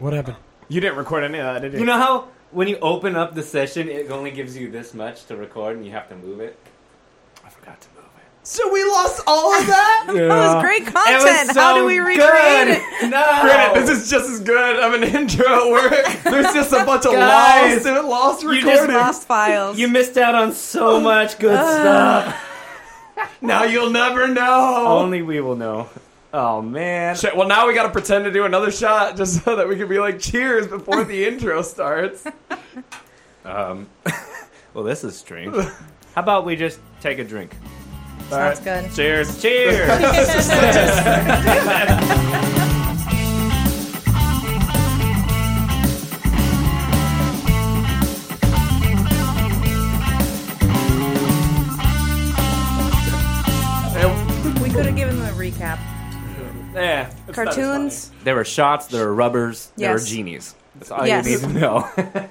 What happened? You didn't record any of that, did you? You know how when you open up the session, it only gives you this much to record, and you have to move it. I forgot to move it. so we lost all of that. That was great It content. was How do we recreate good. it? No, Granted, this is just as good of an intro where there's just a bunch of Guys, lost and lost you just Lost files. you missed out on so much good stuff. now you'll never know. Only we will know. Oh man. Shit, well, now we gotta pretend to do another shot just so that we can be like, cheers before the intro starts. Um. well, this is strange. How about we just take a drink? Sounds good. Cheers! Cheers! We could have given them a recap. Yeah, it's not as Cartoons. there were shots. There were rubbers. There were genies. That's all Yes. you need to know.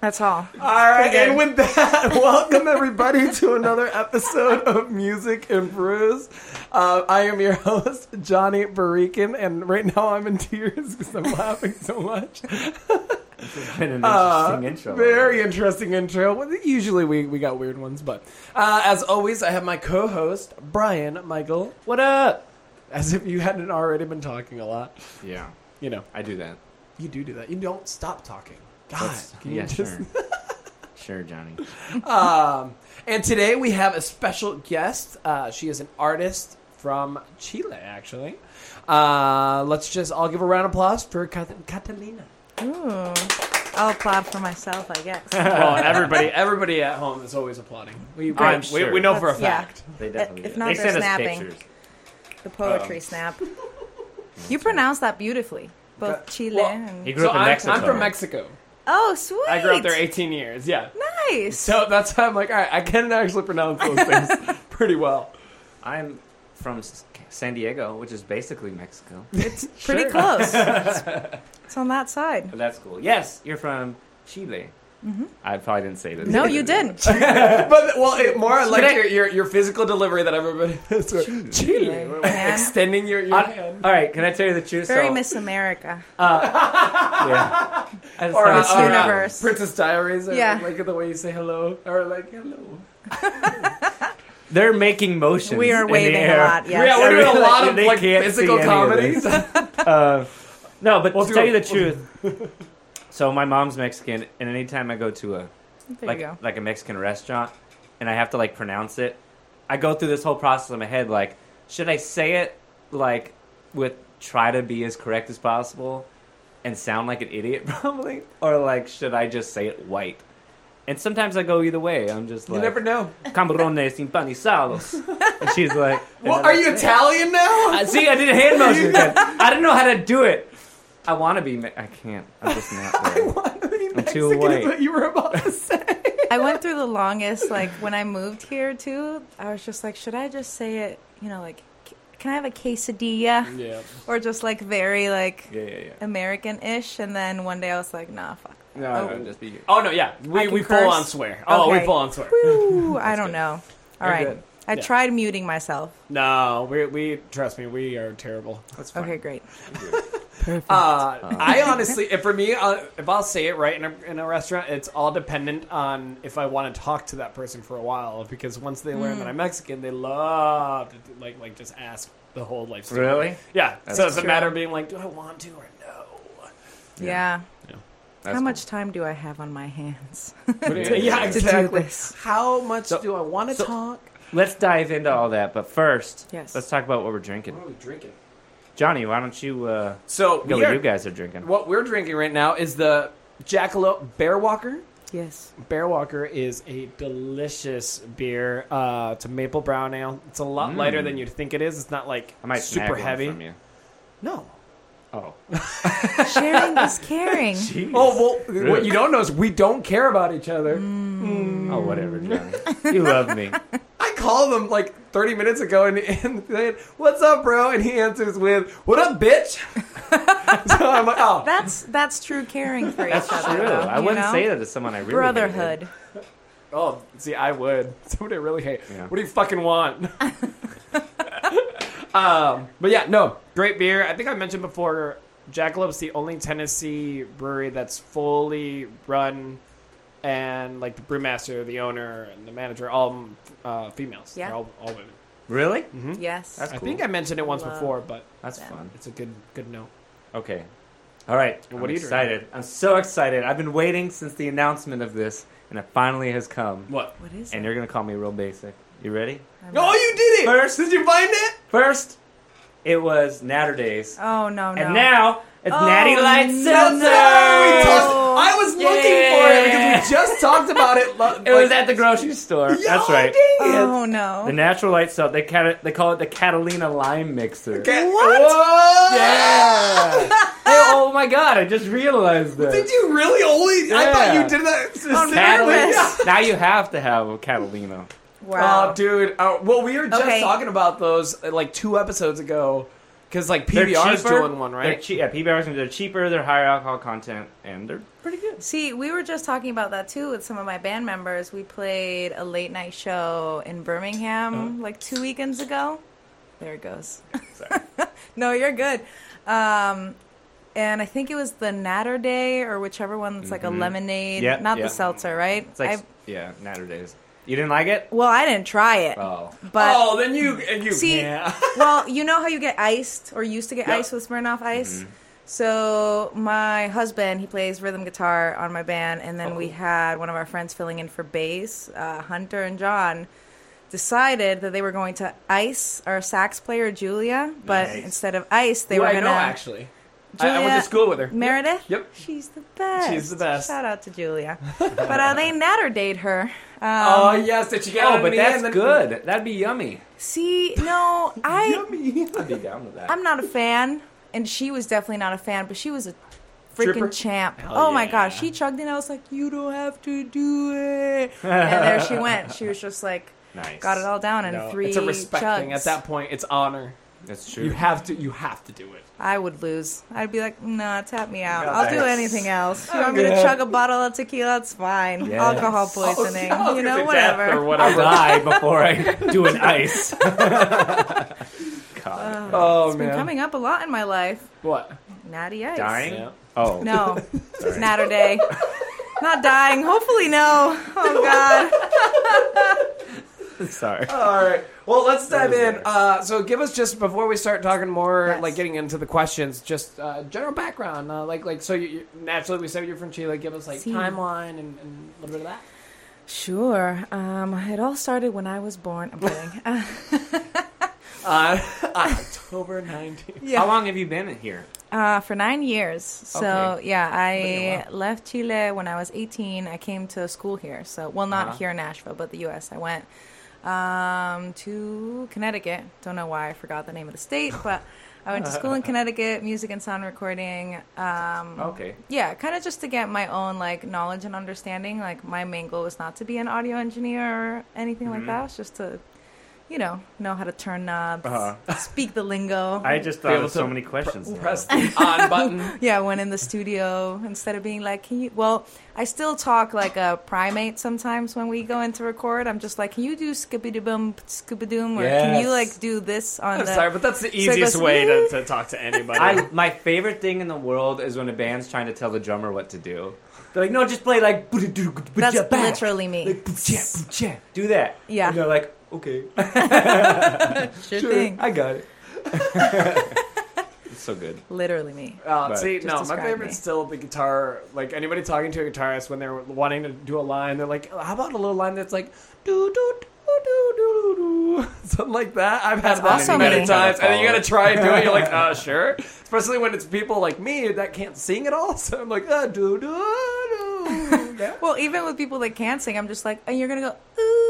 That's all. funny. All right, and with that, welcome everybody to another episode of Music and Brews. Uh, I am your host, Johnny Barikin, and right now I'm in tears because I'm laughing so much. It's been an Uh, interesting intro. Very interesting intro. Well, Usually we, we got weird ones, but uh, as always, I have my co-host Brian Michael. What up? As if you hadn't already been talking a lot, Yeah, you know. I do that. You do do that. You don't stop talking. God, That's- can you yeah, just? sure. sure, Johnny. Um, and today we have a special guest. Uh, she is an artist from Chile, actually. Uh, let's just all give a round of applause for Cat- Catalina. Ooh. I'll applaud for myself, I guess. well, everybody, everybody at home is always applauding. We, I'm we, sure. we know for a That's- yeah. fact. They definitely. If did. not, they they're sent us snapping. pictures. The poetry um, snap. You pronounce that beautifully. Both Chile Well, and. He grew So up in I'm, Mexico. I'm from Mexico. oh, sweet. I grew up there 18 years. Yeah. Nice. So that's why I'm like, all right, I can actually pronounce those things pretty well. I'm from S- San Diego, which is basically Mexico. it's pretty close. it's, it's on that side. But that's cool. Yes, you're from Chile. I probably didn't say this. Mm-hmm. No, you didn't. but well, it, more like I- your, your your physical delivery that everybody is Chile, Chile. Man. extending your, your I- hand. all right, can I tell you the truth? Very so, Miss America. yeah. Or, uh, Miss it- or, uh, Universe. Princess Diaries. Or Yeah. like the way you say hello, or like hello. they're making motions. We are in the waving a lot, yes. Yeah, we're doing a lot of like physical any of comedies. Uh, no, but We'll to tell you the truth. So my mom's Mexican, and anytime I go to a There like you go. like a Mexican restaurant, and I have to like pronounce it, I go through this whole process in my head. Like, should I say it like with try to be as correct as possible and sound like an idiot, probably, or like should I just say it white? And sometimes I go either way. I'm just like You never know. camarones empanizados, and she's like, and Well, are I you say. Italian now? Uh, see, I did a hand motion again. I didn't know how to do it. I want to be. Me- I can't. I'm just not. I want to be I'm Mexican. too is white. what you were about to say. I went through the longest, like, when I moved here, too, I was just like, should I just say it, you know, like, can I have a quesadilla? Yeah. Or just, like, very, like, Yeah, yeah, yeah. American-ish. And then one day I was like, nah, fuck. No, Oh. no, just be. Here. Oh no, yeah, I we can we full curse? on swear. Oh, we Okay. full on swear. Woo, I don't good. know. All You're right. good. I Yeah. tried muting myself. No, we we trust me, we are terrible. That's fine. Okay, great. Uh, I honestly, if for me, uh, if I'll say it right in a, in a restaurant, it's all dependent on if I want to talk to that person for a while. Because once they learn that Mm. I'm Mexican, they love to like like just ask the whole life story. Really? Yeah. That's so it's a matter of being like, do I want to or no? Yeah. That's How cool. much time do I have on my hands? yeah, To do exactly. this. How much So- do I want to so- talk? Let's dive into all that, but first, Yes. let's talk about what we're drinking. What are we drinking? Johnny, why don't you uh, So go we what you guys are drinking? what we're drinking right now is the Jackalope Bearwalker. Yes. Bearwalker is a delicious beer. Uh, it's a maple brown ale. It's a lot Mm. lighter than you'd think it is. It's not like I might super heavy. from you. No. Oh, Sharing is caring. jeez. Oh well, Really? what you don't know is we don't care about each other. Mm. oh, whatever, Johnny. Mm. you love me. I called him like 30 minutes ago and, and said, "What's up, bro?" And he answers with, "What up, bitch?" so I'm like, "Oh, That's that's true caring for That's each other. That's true. though, I wouldn't know? say that to someone I really hated. Brotherhood. oh." See, I would. Somebody I really hate. Yeah. What do you fucking want? Um, but yeah, no, great beer. I think I mentioned before Jackalope's the only Tennessee brewery that's fully run, and like the brewmaster, the owner, and the manager, all uh, females. Yeah. They're all, all women. Really? Mm-hmm. Yes. That's I cool. think I mentioned it once Love. before, but That's Them. fun. it's a good good note. Okay. All right. What I'm are you doing? excited. I'm so excited. I've been waiting since the announcement of this, and it finally has come. What? What is it? And it? you're gonna call me real basic. You ready? I'm Oh, you did it! First- did you find it? First, it was Naturdays, Oh no no. and now it's Oh, Natty Light no. Seltzer. We talked- I was looking for it because we just talked about it. lo- It was at the grocery store. That's right. dang it. Oh no. The natural light seltzer. They cat- they call it the Catalina Lime Mixer. Ca- What? Whoa! Yeah. Oh my god! I just realized that. Did you really only? I thought you did that. specifically. Catalina. Now you have to have a Catalina. Wow. Oh, dude. Uh, well, we were just Okay. talking about those uh, like two episodes ago because like They're PBR's cheaper. doing one, They're right? che- yeah, PBR's they're cheaper. They're higher alcohol content, and they're pretty good. See, we were just talking about that too with some of my band members. We played a late night show in Birmingham Uh-huh. like two weekends ago. There it goes. Sorry. no, you're good. Um, and I think it was the Naturday or whichever one that's like a Mhm. lemonade, Yeah, not yeah. the seltzer, right? It's like I, yeah, Naturdays. You didn't like it? well, I didn't try it, Oh, but oh, then you and you See, yeah. well, you know how you get iced or used to get Yep. iced with Smirnoff Ice. Mm-hmm. So my husband, he plays rhythm guitar on my band, and then Oh. we had one of our friends filling in for bass, uh, Hunter and John. Decided that they were going to ice our sax player Julia, but Nice. instead of ice, they Who were gonna know actually. I, I went to school with her. Meredith. Yep. she's the best. She's the best. Shout out to Julia. but uh, they natter date her. Um, oh yes, did you get? oh, but the that's? Then- good. That'd be yummy. see, no, I Yummy. I'd be down with that. I'm not a fan, and she was definitely not a fan, but she was a freaking Tripper? champ. Hell oh my yeah. gosh, she chugged in. I was like, you don't have to do it. and there she went. She was just like, nice. got it all down in No, three it's a respect chugs. thing. At that point, it's honor. That's true. You have to. You have to do it. I would lose. I'd be like, nah, tap me out. No, I'll do anything else. You I'm want me to chug a bottle of tequila? It's fine. Yes. Alcohol poisoning. Oh, I you know, say death whatever. or I'll die before I do an ice. God. Uh, Oh it's been coming up a lot in my life. What? Natty ice. Dying? Yeah. Oh. No, Sorry. Naturday. Not dying. Hopefully, no. Oh God. Sorry. All right. Well, let's dive in. Uh, so, give us just before we start talking more, Yes. like getting into the questions, just uh, general background. Uh, like, like so. You, you, naturally, we said you're from Chile. Give us like timeline and, and a little bit of that. Sure. Um, it all started when I was born. I'm kidding. Uh, Uh, October 19th. yeah. How long have you been here? Uh, for nine years. So Okay. yeah, Been I left Chile when I was 18. I came to school here. So well, not Uh-huh. here in Nashville, but the U.S. I went um, to Connecticut. Don't know why I forgot the name of the state, but I went to school in Connecticut, music and sound recording. Um, Okay. yeah, kind of just to get my own like knowledge and understanding. Like my main goal was not to be an audio engineer or anything like Mhm. that. It's just to, you know, know how to turn knobs, Uh-huh. speak the lingo. I just Be thought of so many questions. there. Press the on button. Yeah, when in the studio, instead of being like, "Can you?" Well, I still talk like a primate sometimes when we go in to record. I'm just like, "Can you do skippity boom, skippity doom?" Or can you like do this on I'm the? sorry, but that's the it easiest goes, way to, to talk to anybody. I, my favorite thing in the world is when a band's trying to tell the drummer what to do. They're like, no, just play like. That's literally me. Like, "Boo-cha, boo-cha." do that. Yeah. And they're like, okay, Sure thing. I got it. it's so good. Literally me. Uh, But- see, no, my describe favorite's me. still the guitar. Like anybody talking to a guitarist when they're wanting to do a line, they're like, "How about a little line that's like do do do do do do something like that." I've had That's that also many times, and then you gotta try and do it. You're like, "Uh, sure." Especially when it's people like me that can't sing at all. So I'm like, "Uh, do do do." Yeah. Well, even with people that can't sing, I'm just like, and you're gonna go ooh,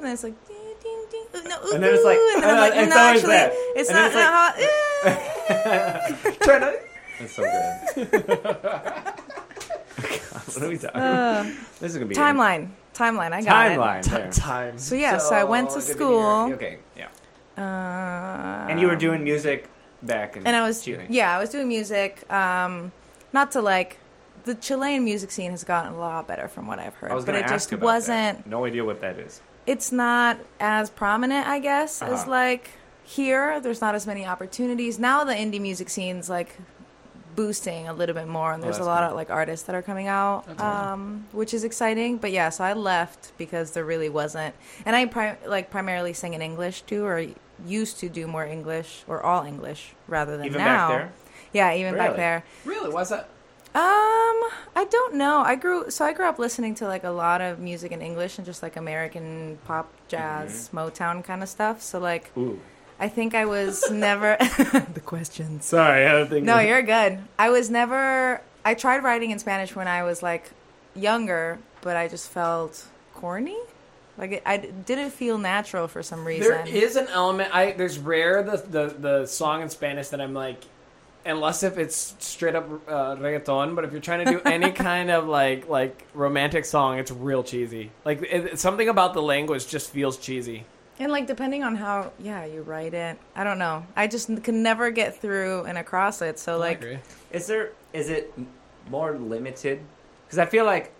and then it's like. Ding, ding, ding, ooh, no, ooh, And then it's like, and then I'm uh, like, it's no, actually, that. it's And then not, it's not how. Trying to. It's so good. God, what are we talking? Uh, this is gonna be timeline, timeline. I got Timeline. T- there. time. So, yeah, so I went to good hear. school. Okay, yeah. Uh, And you were doing music back in and I was Chile. yeah, I was doing music. Um, not to like the Chilean music scene has gotten a lot better from what I've heard, I was but gonna it ask just about wasn't. That. No idea what that is. It's not as prominent, I guess, as Uh-huh. like here. There's not as many opportunities now. The indie music scene's like boosting a little bit more, and Oh, there's a lot good. of like artists that are coming out, That's awesome. um, which is exciting. But yeah, so I left because there really wasn't, and I pri- like primarily sing in English too, or used to do more English or all English rather than Even now. back there? Yeah, even back there. Really? Why's that? Um, I don't know. I grew so I grew up listening to like a lot of music in English and just like American pop, jazz, Motown kind of stuff. So like, Ooh. I think I was never the question. Sorry, I don't think. No, you're good. I was never. I tried writing in Spanish when I was like younger, but I just felt corny. Like it, I didn't feel natural for some reason. There is an element. I there's rare the, the the song in Spanish that I'm like, unless if it's straight up uh, reggaeton. But if you're trying to do any kind of like like romantic song, it's real cheesy. Like it, something about the language just feels cheesy. And like depending on how yeah you write it, I don't know. I just can never get through and across it. So like Is there? Is it more limited? Because I feel like,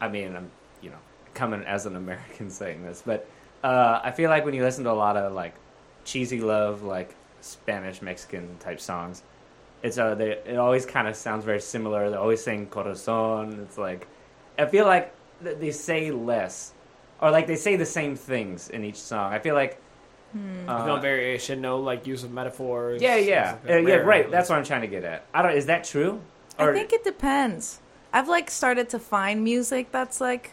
I mean, I'm you know coming as an American saying this, but uh, I feel like when you listen to a lot of like cheesy love, like Spanish Mexican type songs, it's uh, they, it always kind of sounds very similar. They're always saying corazon. It's like I feel like th- they say less, or like they say the same things in each song. I feel like. uh, no variation, no like use of metaphors. yeah, yeah, like Uh, yeah. Right. That's what I'm trying to get at. I don't. Is that true? I think it depends. I've like started to find music that's like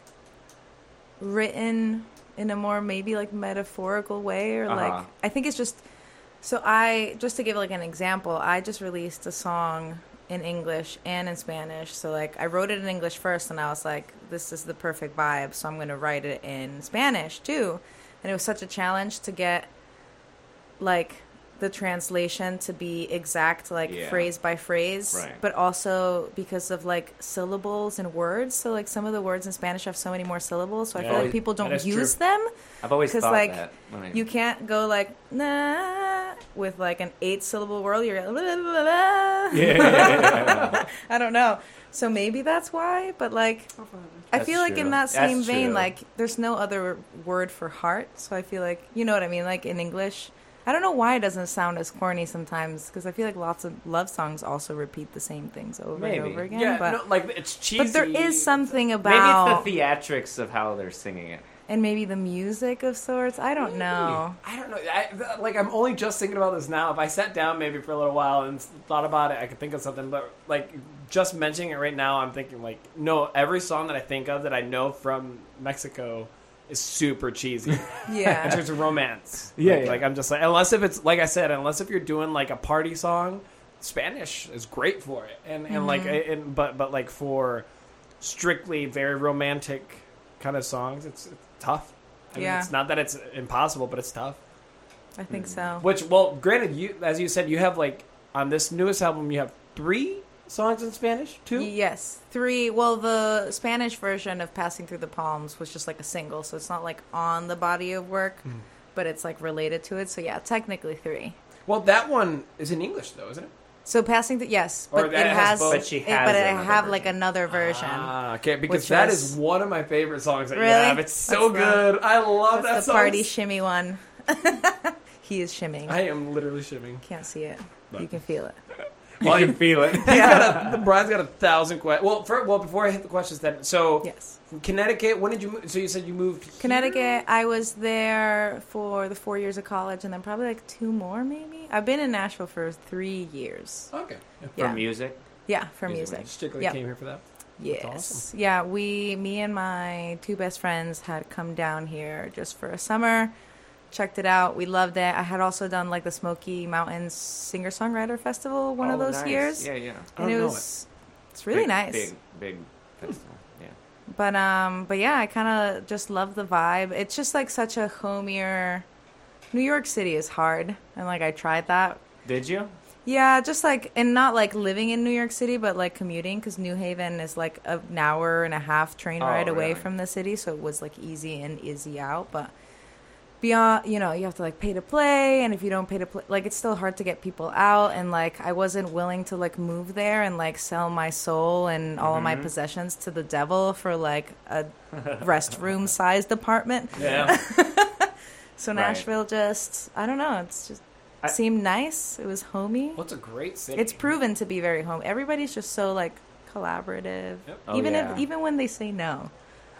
written in a more maybe like metaphorical way or Uh-huh. like I think it's just so I just to give like an example, I just released a song in English and in Spanish. So like I wrote it in English first and I was like this is the perfect vibe, so I'm going to write it in Spanish too. And it was such a challenge to get like the translation to be exact like Yeah. phrase by phrase Right. but also because of like syllables and words so like some of the words in spanish have so many more syllables so i feel Yeah. like people don't is true. use them I've always 'Cause, thought like, that. When I, you can't go like nah with like an eight syllable word you're blah, blah. yeah. i don't know so maybe that's why but like i That's feel like in that That's same vein true. like there's no other word for heart so i feel like you know what i mean like in english I don't know why it doesn't sound as corny sometimes because I feel like lots of love songs also repeat the same things over Maybe. and over again. Yeah, but, no, like it's cheesy. but there is something about Maybe it's the theatrics of how they're singing it. And maybe the music of sorts. I don't know. I don't know. I, like I'm only just thinking about this now. If I sat down maybe for a little while and thought about it, I could think of something. But like just mentioning it right now, I'm thinking like no. Every song that I think of that I know from Mexico is super cheesy Yeah. in terms of romance. Yeah, like, yeah. like I'm just like unless if it's like I said, unless if you're doing like a party song, Spanish is great for it. And and like Mm-hmm. and, but but like for strictly very romantic kind of songs, it's, it's tough. I mean, Yeah. it's not that it's impossible, but it's tough. I think so. Which, well, granted, you as you said, you have like on this newest album, you have three songs in Spanish, two. Yes, three. Well, the Spanish version of "Passing Through the Palms" was just like a single, so it's not like on the body of work, Hmm. but it's like related to it. So yeah, technically three. Well, that one is in English though, isn't it? So passing through, yes, Or but it that has has, both. But she it- has but another have version. like another version. Ah, okay, because Which that was- is one of my favorite songs that you Really? have. It's so That's the- good. I love that That's the song. party shimmy one. he is shimming. I am literally shimming. Can't see it. You can feel it. You can feel it. He's a, the Brian's got a thousand questions. Well, for, well, before I hit the questions, then so Yes. Connecticut. When did you? move? So you said you moved here? Connecticut, I was there for the four years of college and then probably like two more maybe. I've been in Nashville for three years. Okay, For Yeah. music. Yeah, for Music. music. strictly Yep. came here for that. Yes. awesome. Yeah, we, me and my two best friends had come down here just for a summer, checked it out. We loved it. I had also done like the Smoky Mountains Singer Songwriter Festival one of Oh, those nice. years. Yeah, yeah. I And it was, it's really Big- nice. Big, big festival. Yeah. But um, but yeah, I kind of just love the vibe. It's just like such a homier. New York City is hard, and like I tried that. Did you? Yeah, just like and not like living in New York City, but like commuting because New Haven is like an hour and a half train Oh, ride away really? from the city, so it was like easy and easy out. But beyond, you know, you have to like pay to play, and if you don't pay to play, like it's still hard to get people out. And like I wasn't willing to like move there and like sell my soul and all of my mm-hmm. possessions to the devil for like a restroom sized apartment. Yeah. So Right. Nashville just, I don't know, it's just I- seemed nice. It was homey. What's a great city? It's proven to be very home. Everybody's just so like collaborative. Yep. Oh, even yeah. if even when they say no.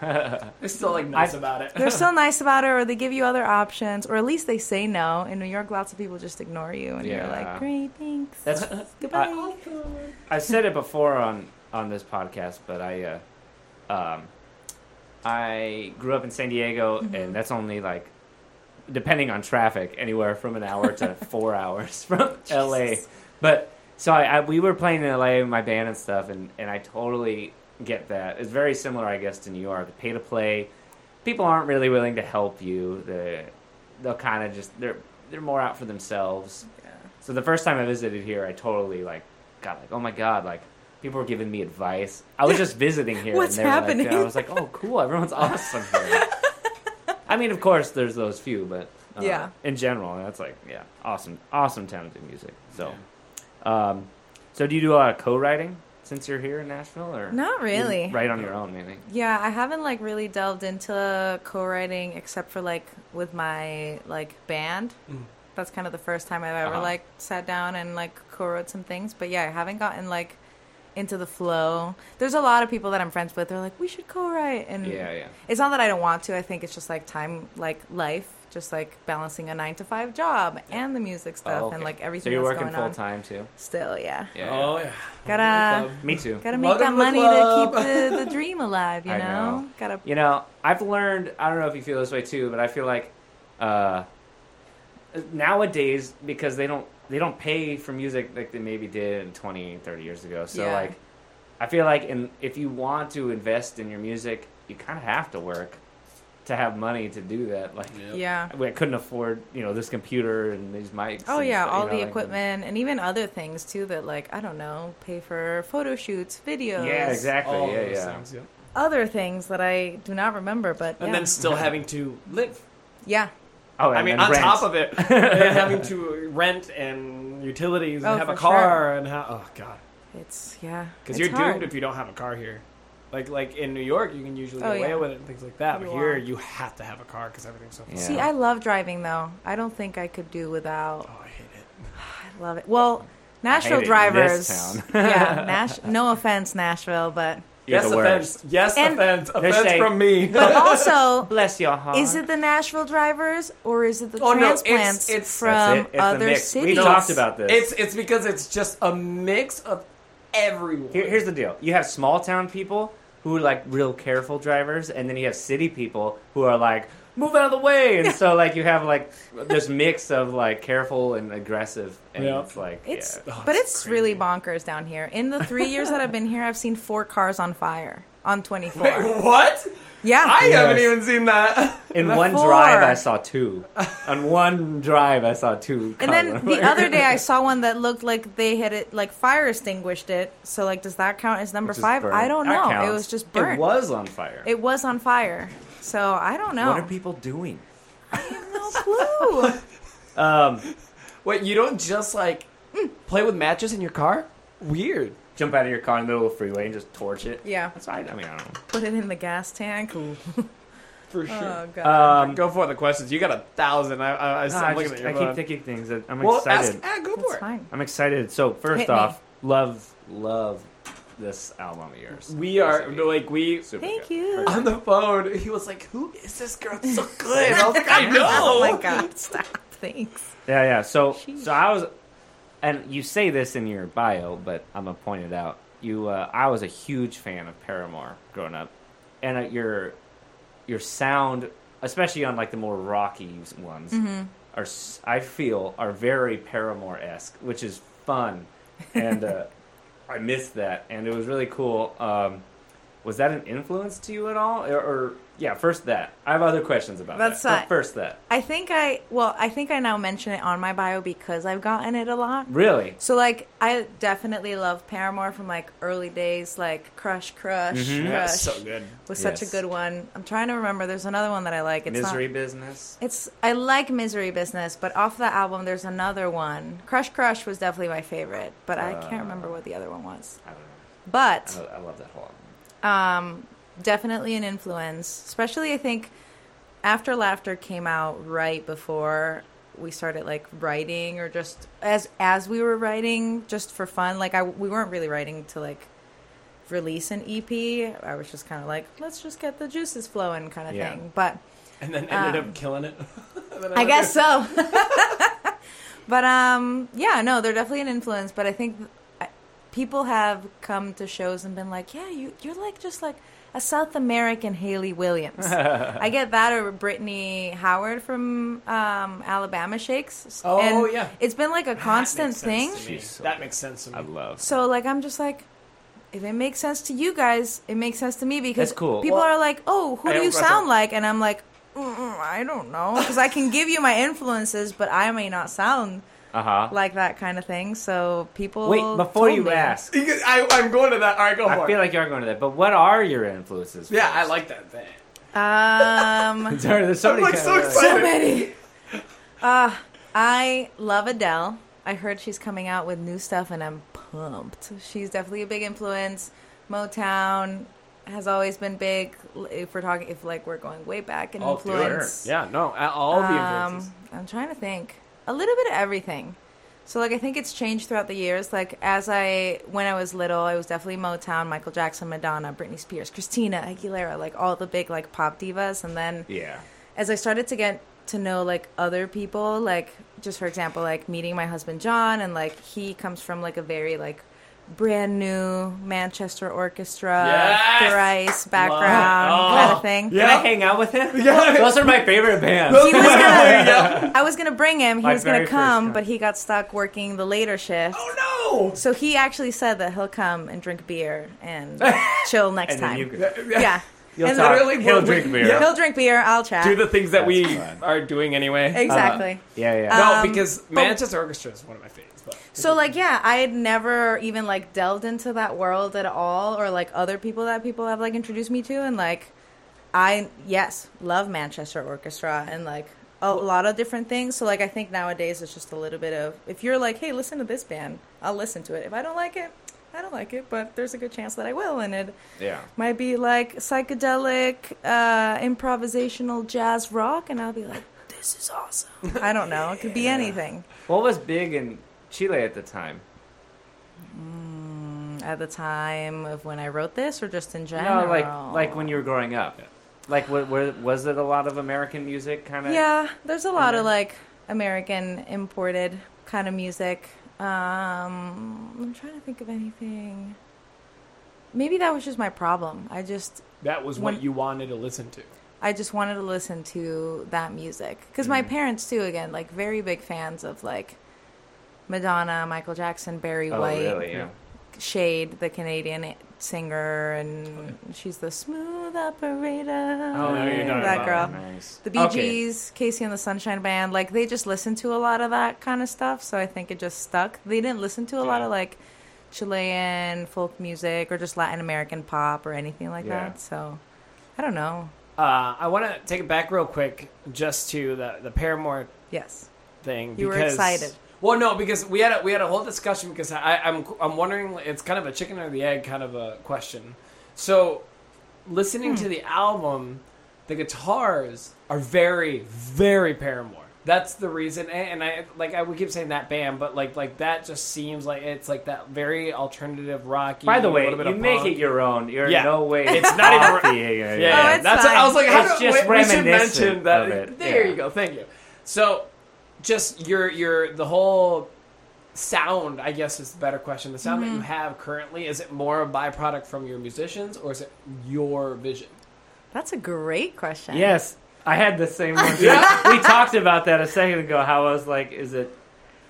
They're still like nice I- about it. They're so nice about it or they give you other options or at least they say no. In New York lots of people just ignore you and you're like, Great, thanks. That's Goodbye. I said it before on on this podcast, but I uh, um, I grew up in San Diego, Mm-hmm. and that's only like depending on traffic, anywhere from an hour to four hours from LA. But so I, I we were playing in LA with my band and stuff, and and I totally get that. It's very similar, I guess, to New York. The pay to play. People aren't really willing to help you. They they'll kind of just they're they're more out for themselves. So the first time I visited here, I totally like got like, oh my god, like people were giving me advice. I was just visiting here. What's and they were like- happening? I was like, oh cool, everyone's awesome here. I mean, of course, there's those few, but uh, Yeah. in general, that's like yeah, awesome, awesome town to do music. So, um, so do you do a lot of co-writing since you're here in Nashville, or Not really. write on your own maybe? Yeah, I haven't like really delved into co-writing except for like with my like band. Mm. That's kind of the first time I've ever Uh-huh. like sat down and like co-wrote some things. But yeah, I haven't gotten like into the flow. There's a lot of people that I'm friends with. They're like, we should co-write, and Yeah, yeah. it's not that I don't want to. I think it's just like time, like life, just like balancing a nine to five job and the music stuff Oh, and like everything. So you're that's working going full on. time too. Still, yeah. Yeah. Oh yeah. Gotta Me too. gotta make Welcome that to the money to keep the, the dream alive. You know? know. gotta You know, I've learned. I don't know if you feel this way too, but I feel like uh, nowadays because they don't they don't pay for music like they maybe did 20, 30 years ago. So Yeah. like, I feel like in if you want to invest in your music, you kind of have to work to have money to do that. Like, yeah. I couldn't afford you know this computer and these mics. Oh yeah, stuff, you all know, the like- equipment and even other things too that like I don't know, pay for photo shoots, videos. Yeah, exactly. All yeah, those yeah. things, yeah. Other things that I do not remember, but And yeah. then still having to live. yeah. Oh, I mean, on rent. top of it, having to rent and utilities and Oh, have a car sure. and how. Oh god, It's yeah. because you're hard. doomed if you don't have a car here. Like like in New York, you can usually Oh, get away yeah. with it and things like that. You But here, you have to have a car because everything's so. Yeah. See, I love driving though. I don't think I could do without. Oh, I hate it. I love it. Well, Nashville it in drivers. this town. yeah, Nash. No offense, Nashville, but You're yes, offense. Yes, And- offense. Offense saying- from me. but also. Bless your heart. Is it the Nashville drivers or is it the Oh, no, it's- transplants it's- from it. It's other cities? We talked about this. It's it's because it's just a mix of everyone. Here, here's the deal: you have small town people who are like real careful drivers, and then you have city people who are like move out of the way, and so like you have like this mix of like careful and aggressive, and Yeah. it's like It's, yeah. Oh, but it's it's really bonkers down here. In the three years that I've been here, I've seen four cars on fire on 24. Wait, what? Yeah. I Yes. haven't even seen that. in one Four. drive I saw two. On one drive I saw two. and then the other day I saw one that looked like they had it like fire extinguished it. So like does that count as number Which is 5? burnt. I don't That know. It counts. was just burnt. It was on fire. It was on fire. So I don't know. What are people doing? I have no clue. Um, Wait, you don't just like play with matches in your car? Weird. Jump out of your car in the middle of the freeway and just torch it. yeah. That's fine. I mean, I don't know. Put it in the gas tank. For sure. Oh god. Um, Go for the questions. You got a thousand. I, I, I, no, I'm I, just, at your I keep thinking things that I'm Well, excited. ask, ah, go That's for it. fine. I'm excited. So first Hit me. off, love, love this album of yours. We are This like we Super Thank good. you. on the phone. He was like, "Who is this girl? It's so good." I was like, "I know." oh my god. Stop. Thanks. Yeah, yeah. So, Sheesh. so I was, and you say this in your bio, but I'm gonna point it out. You, uh, I was a huge fan of Paramore growing up, and uh, your, your sound, especially on like the more rocky ones, Mm-hmm. are I feel are very Paramore esque, which is fun, and uh, I missed that, and it was really cool. Um, was that an influence to you at all, or, or yeah? First that. I have other questions about That's that. but. First that. I think I well, I think I now mention it on my bio because I've gotten it a lot. Really? So like I definitely love Paramore from like early days, like Crush Crush Mhm. Yeah, Crush so good. was such a good one. I'm trying to remember. There's another one that I like. It's Misery not. business. It's I like Misery Business, but off that album there's another one. Crush Crush was definitely my favorite, but I Uh, can't remember what the other one was. I don't know. But I, I love that whole album. Um, definitely an influence. Especially, I think after Laughter came out right before we started like writing or just as as we were writing just for fun. Like I we weren't really writing to like release an EP. I was just kind of like let's just get the juices flowing kind of Yeah. thing. But And then ended Um, up killing it. I guess so. but um, yeah, no, they're definitely an influence. But I think I- people have come to shows and been like, "Yeah, you you're like just like a South American Hayley Williams." I get that or Brittany Howard from um, Alabama Shakes. Oh, And yeah. it's been like a constant That thing. sense to me. She's so that makes sense to me. I love. So like I'm just like. If it makes sense to you guys, it makes sense to me because cool. people Well, are like, "Oh, who I do you don't- sound like?" And I'm like, mm, "I don't know," because I can give you my influences, but I may not sound Uh huh. like that kind of thing. So people Wait, before told you me. ask, I, I'm going to that. All right, go I for feel it. like you're going to that. But what are your influences? yeah, I like that thing. Um, Sorry, there's so I'm many. like so excited. so many. Uh, I love Adele. I heard she's coming out with new stuff, and I'm pumped. She's definitely a big influence. Motown has always been big. If we're talking, if like we're going way back in Oh, sure. influence, Yeah, no, all the Um, influences. I'm trying to think. A little bit of everything. So like I think it's changed throughout the years. Like as I when I was little, I was definitely Motown, Michael Jackson, Madonna, Britney Spears, Christina Aguilera, like all the big like pop divas. And then Yeah. as I started to get to know like other people, like just for example, like meeting my husband John, and like he comes from like a very like brand new Manchester Orchestra, Yes! thrice background Love it. kind Oh, of thing. Can I hang out with him? Yeah. Those are my favorite bands. He was gonna, I was gonna bring him. He My was gonna come, but he got stuck working the later shift. Oh no! So he actually said that he'll come and drink beer and chill next and time. you yeah, You'll And talk. literally He'll what we- drink beer. yeah. he'll drink beer. I'll chat. Do the things that That's we fun. are doing anyway. exactly. Yeah, yeah. No, Um, because Manchester Orchestra is one of my favorites. But So like yeah, I had never even like delved into that world at all, or like other people that people have like introduced me to, and like I yes love Manchester Orchestra and like a lot of different things. So like I think nowadays it's just a little bit of if you're like hey listen to this band, I'll listen to it. If I don't like it, I don't like it, but there's a good chance that I will, and it yeah. might be like psychedelic, uh, improvisational jazz rock, and I'll be like this is awesome. I don't know, it could be anything. What was big in Chile at the time? at the time of when I wrote this, or just in general? No, like like when you were growing up. Like, what, were, was it a lot of American music kind of? Yeah, there's a lot of then- like American imported kind of music. Um, I'm trying to think of anything. Maybe that was just my problem. I just that was When- what you wanted to listen to. I just wanted to listen to that music because my Mhm. parents too. Again, like very big fans of like Madonna, Michael Jackson, Barry Oh, White, really? Yeah. Sade, the Canadian singer, and she's the smooth operator. Oh, no, you're not that about girl. Nice. The Bee Okay. Gees, KC and the Sunshine Band, like they just listened to a lot of that kind of stuff, so I think it just stuck. They didn't listen to a lot of like Chilean folk music or just Latin American pop or anything like Yeah. that. So I don't know. Uh, I want to take it back real quick just to the the Paramore Yes. thing. You were because- excited. Well, no, because we had a, we had a whole discussion because I, I'm I'm wondering it's kind of a chicken or the egg kind of a question. So, listening Hmm. to the album, the guitars are very very Paramore. That's the reason, and and I like I would keep saying that band, but like like that just seems like it's like that very alternative rocky. By the way, you make punk. it your own. You're Yeah. no way. It's not even- copying. Yeah, Oh, yeah. it's that's. fine. I was like, how It's do, just we, we should mention that. There yeah. you go. Thank you. So, just your your the whole sound. I guess is the better question. The sound that you have currently is it more a byproduct from your musicians or is it your vision? That's a great question. Yes, I had the same one. too. we talked about that a second ago. How I was like, is it?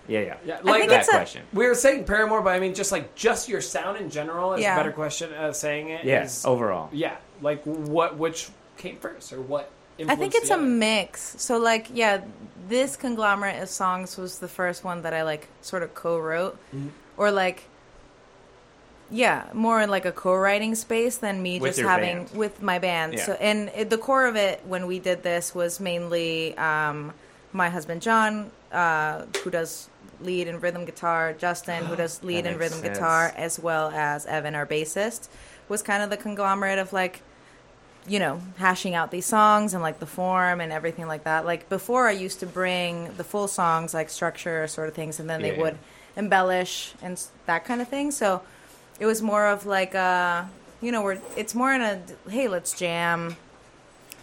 Yeah, yeah. Yeah, I like think that it's a- question. we were saying Paramore, but I mean just like just your sound in general is Yeah. a better question. Uh, saying it Yeah, is- overall. yeah, like what which came first or what? I think it's a mix. So like, yeah, this conglomerate of songs was the first one that I like sort of co-wrote, Mm-hmm. or like, yeah, more in like a co-writing space than me With just having band. with my band. Yeah. So and it, the core of it when we did this was mainly um, my husband John, uh, who does lead and rhythm guitar, Justin, who does lead and rhythm sense. guitar, as well as Evan, our bassist, was kind of the conglomerate of like you know, hashing out these songs and like the form and everything like that. Like before, I used to bring the full songs, like structure sort of things, and then they Yeah, would embellish and that kind of thing. So it was more of like a, you know, we're it's more in a hey, let's jam,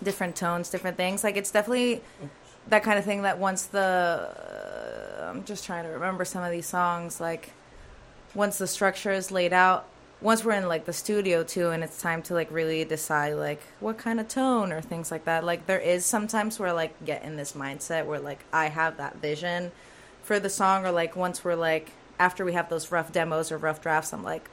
different tones, different things. Like it's definitely that kind of thing that once the uh, I'm just trying to remember some of these songs like once the structure is laid out once we're in like the studio too and it's time to like really decide like what kind of tone or things like that like there is sometimes where like get in this mindset where like I have that vision for the song or like once we're like after we have those rough demos or rough drafts I'm like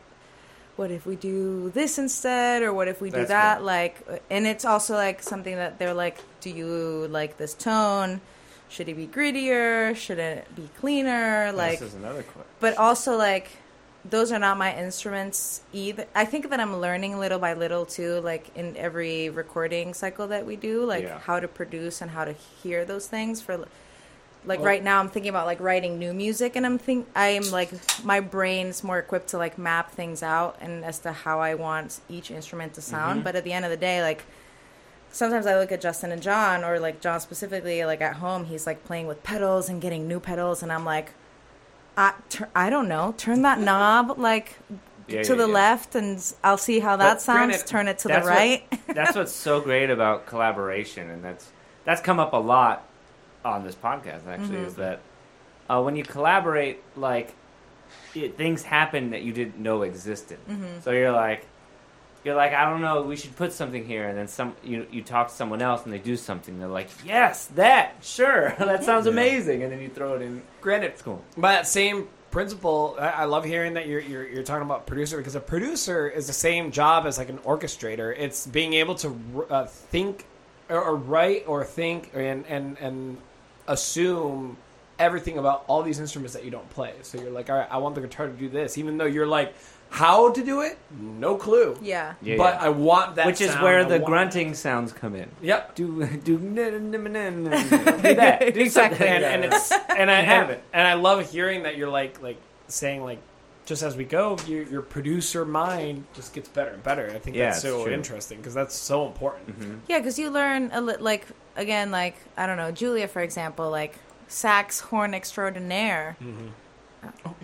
what if we do this instead or what if we do That's that cool. like and it's also like something that they're like do you like this tone should it be grittier should it be cleaner like this is another question. but also like those are not my instruments either i think that i'm learning little by little too like in every recording cycle that we do like Yeah. how to produce and how to hear those things for like Well- right now i'm thinking about like writing new music and i'm think i'm like my brain's more equipped to like map things out and as to how i want each instrument to sound Mhm. but at the end of the day like sometimes i look at justin and john or like john specifically like at home he's like playing with pedals and getting new pedals and i'm like I, tur- I don't know. Turn that knob like Yeah, to yeah, the yeah. left, and I'll see how that But sounds. granted, Turn it to the that's what- right. that's what's so great about collaboration, and that's that's come up a lot on this podcast. Actually, Mm-hmm. is that uh, when you collaborate, like it, things happen that you didn't know existed. Mm-hmm. So you're like, you're like, I don't know, we should put something here, and then some you you talk to someone else, and they do something. They're like, yes, that, sure, that sounds Yeah. amazing, and then you throw it in. Granted, It's cool. By that same principle, I, I love hearing that you're, you're you're talking about producer because a producer is the same job as like an orchestrator. It's being able to uh, think or, or write or think and and and assume everything about all these instruments that you don't play. So you're like, all right, I want the guitar to do this, even though you're like, how to do it, no clue. yeah. Yeah, but yeah. I want that, which is sound, where I the want- grunting sounds come in. Yep. Do do do that. Do Exactly. and, and it's and I have it. and I love hearing that you're like like saying like just as we go, your your producer mind just gets better and better. I think Yeah, that's so true. interesting because that's so important. Mhm. Yeah, because you learn a li- like again, like I don't know, Julia, for example, like sax horn extraordinaire. Oh.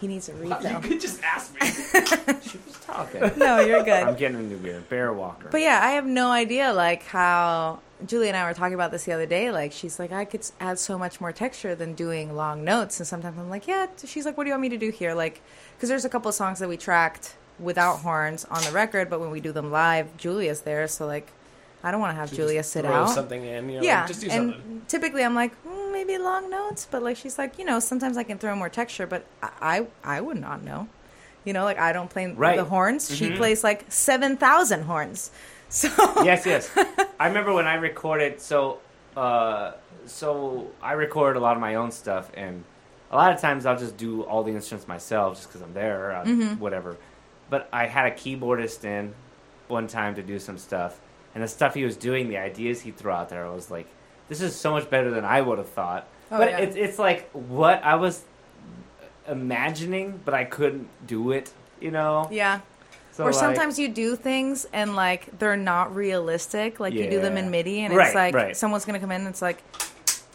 He needs a refill. You could just ask me. She was talking. no, you're good. I'm getting a new beer. Bearwalker. But yeah, I have no idea like how Julie and I were talking about this the other day. Like she's like, I could add so much more texture than doing long notes. And sometimes I'm like, yeah. She's like, what do you want me to do here? Like, because there's a couple of songs that we tracked without horns on the record, but when we do them live, Julia's there. So like, I don't want to have Julia sit throw out. something in. You know, yeah, like, just do and something. typically I'm like mm, maybe long notes, but like she's like, you know, sometimes I can throw more texture, but I I, I would not know. You know, like I don't play Right. the horns. She Mhm. plays like seven thousand horns. So yes, yes. I remember when I recorded. So, uh, so I record a lot of my own stuff, and a lot of times I'll just do all the instruments myself, just because I'm there, uh, Mhm. whatever. But I had a keyboardist in one time to do some stuff, and the stuff he was doing, the ideas he threw out there, I was like, "This is so much better than I would have thought." Oh, but yeah. it's it's like what I was imagining, but I couldn't do it. You know. Yeah. So or like- sometimes you do things and like they're not realistic. Like you do them in MIDI and Right, it's like right. someone's gonna come in and it's like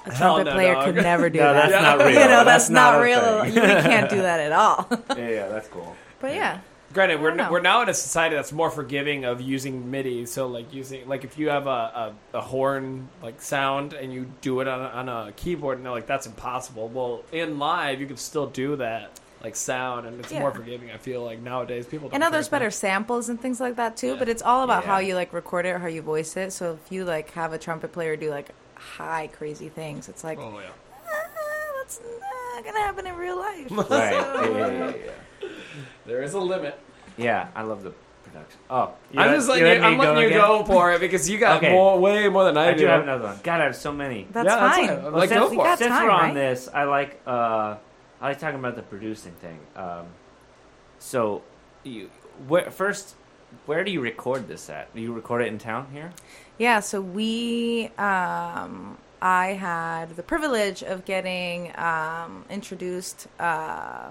a trumpet no, player dog. could never do No, that. that's not real. You know, that's, That's not, not real. You can't do that at all. Yeah, yeah, that's cool. but yeah. Granted, we're I know. we're now in a society that's more forgiving of using MIDI. So like using like if you have a, a, a horn like sound and you do it on a, on a keyboard and they're like that's impossible. Well, in live you can still do that like sound and it's Yeah. more forgiving. I feel like nowadays people. Don't And now there's better samples and things like that too. Yeah. But it's all about how you like record it or how you voice it. So if you like have a trumpet player do like high crazy things, it's like Oh yeah. ah, that's not gonna happen in real life. Right. Yeah, yeah, yeah, yeah. There is a limit. Yeah, I love the production. Oh, you I'm let- just letting you you, let me I'm letting you again? go for it because you got Okay. more, way more than I, I do have another one. God, I have so many. That's Yeah, that's fine. it. Well, Like, since, go for it. got since time, we're on right? this, I like uh, I like talking about the producing thing. Um, so, you where first, where do you record this at? Do you record it in town here? Yeah, so we, um, I had the privilege of getting um, introduced uh,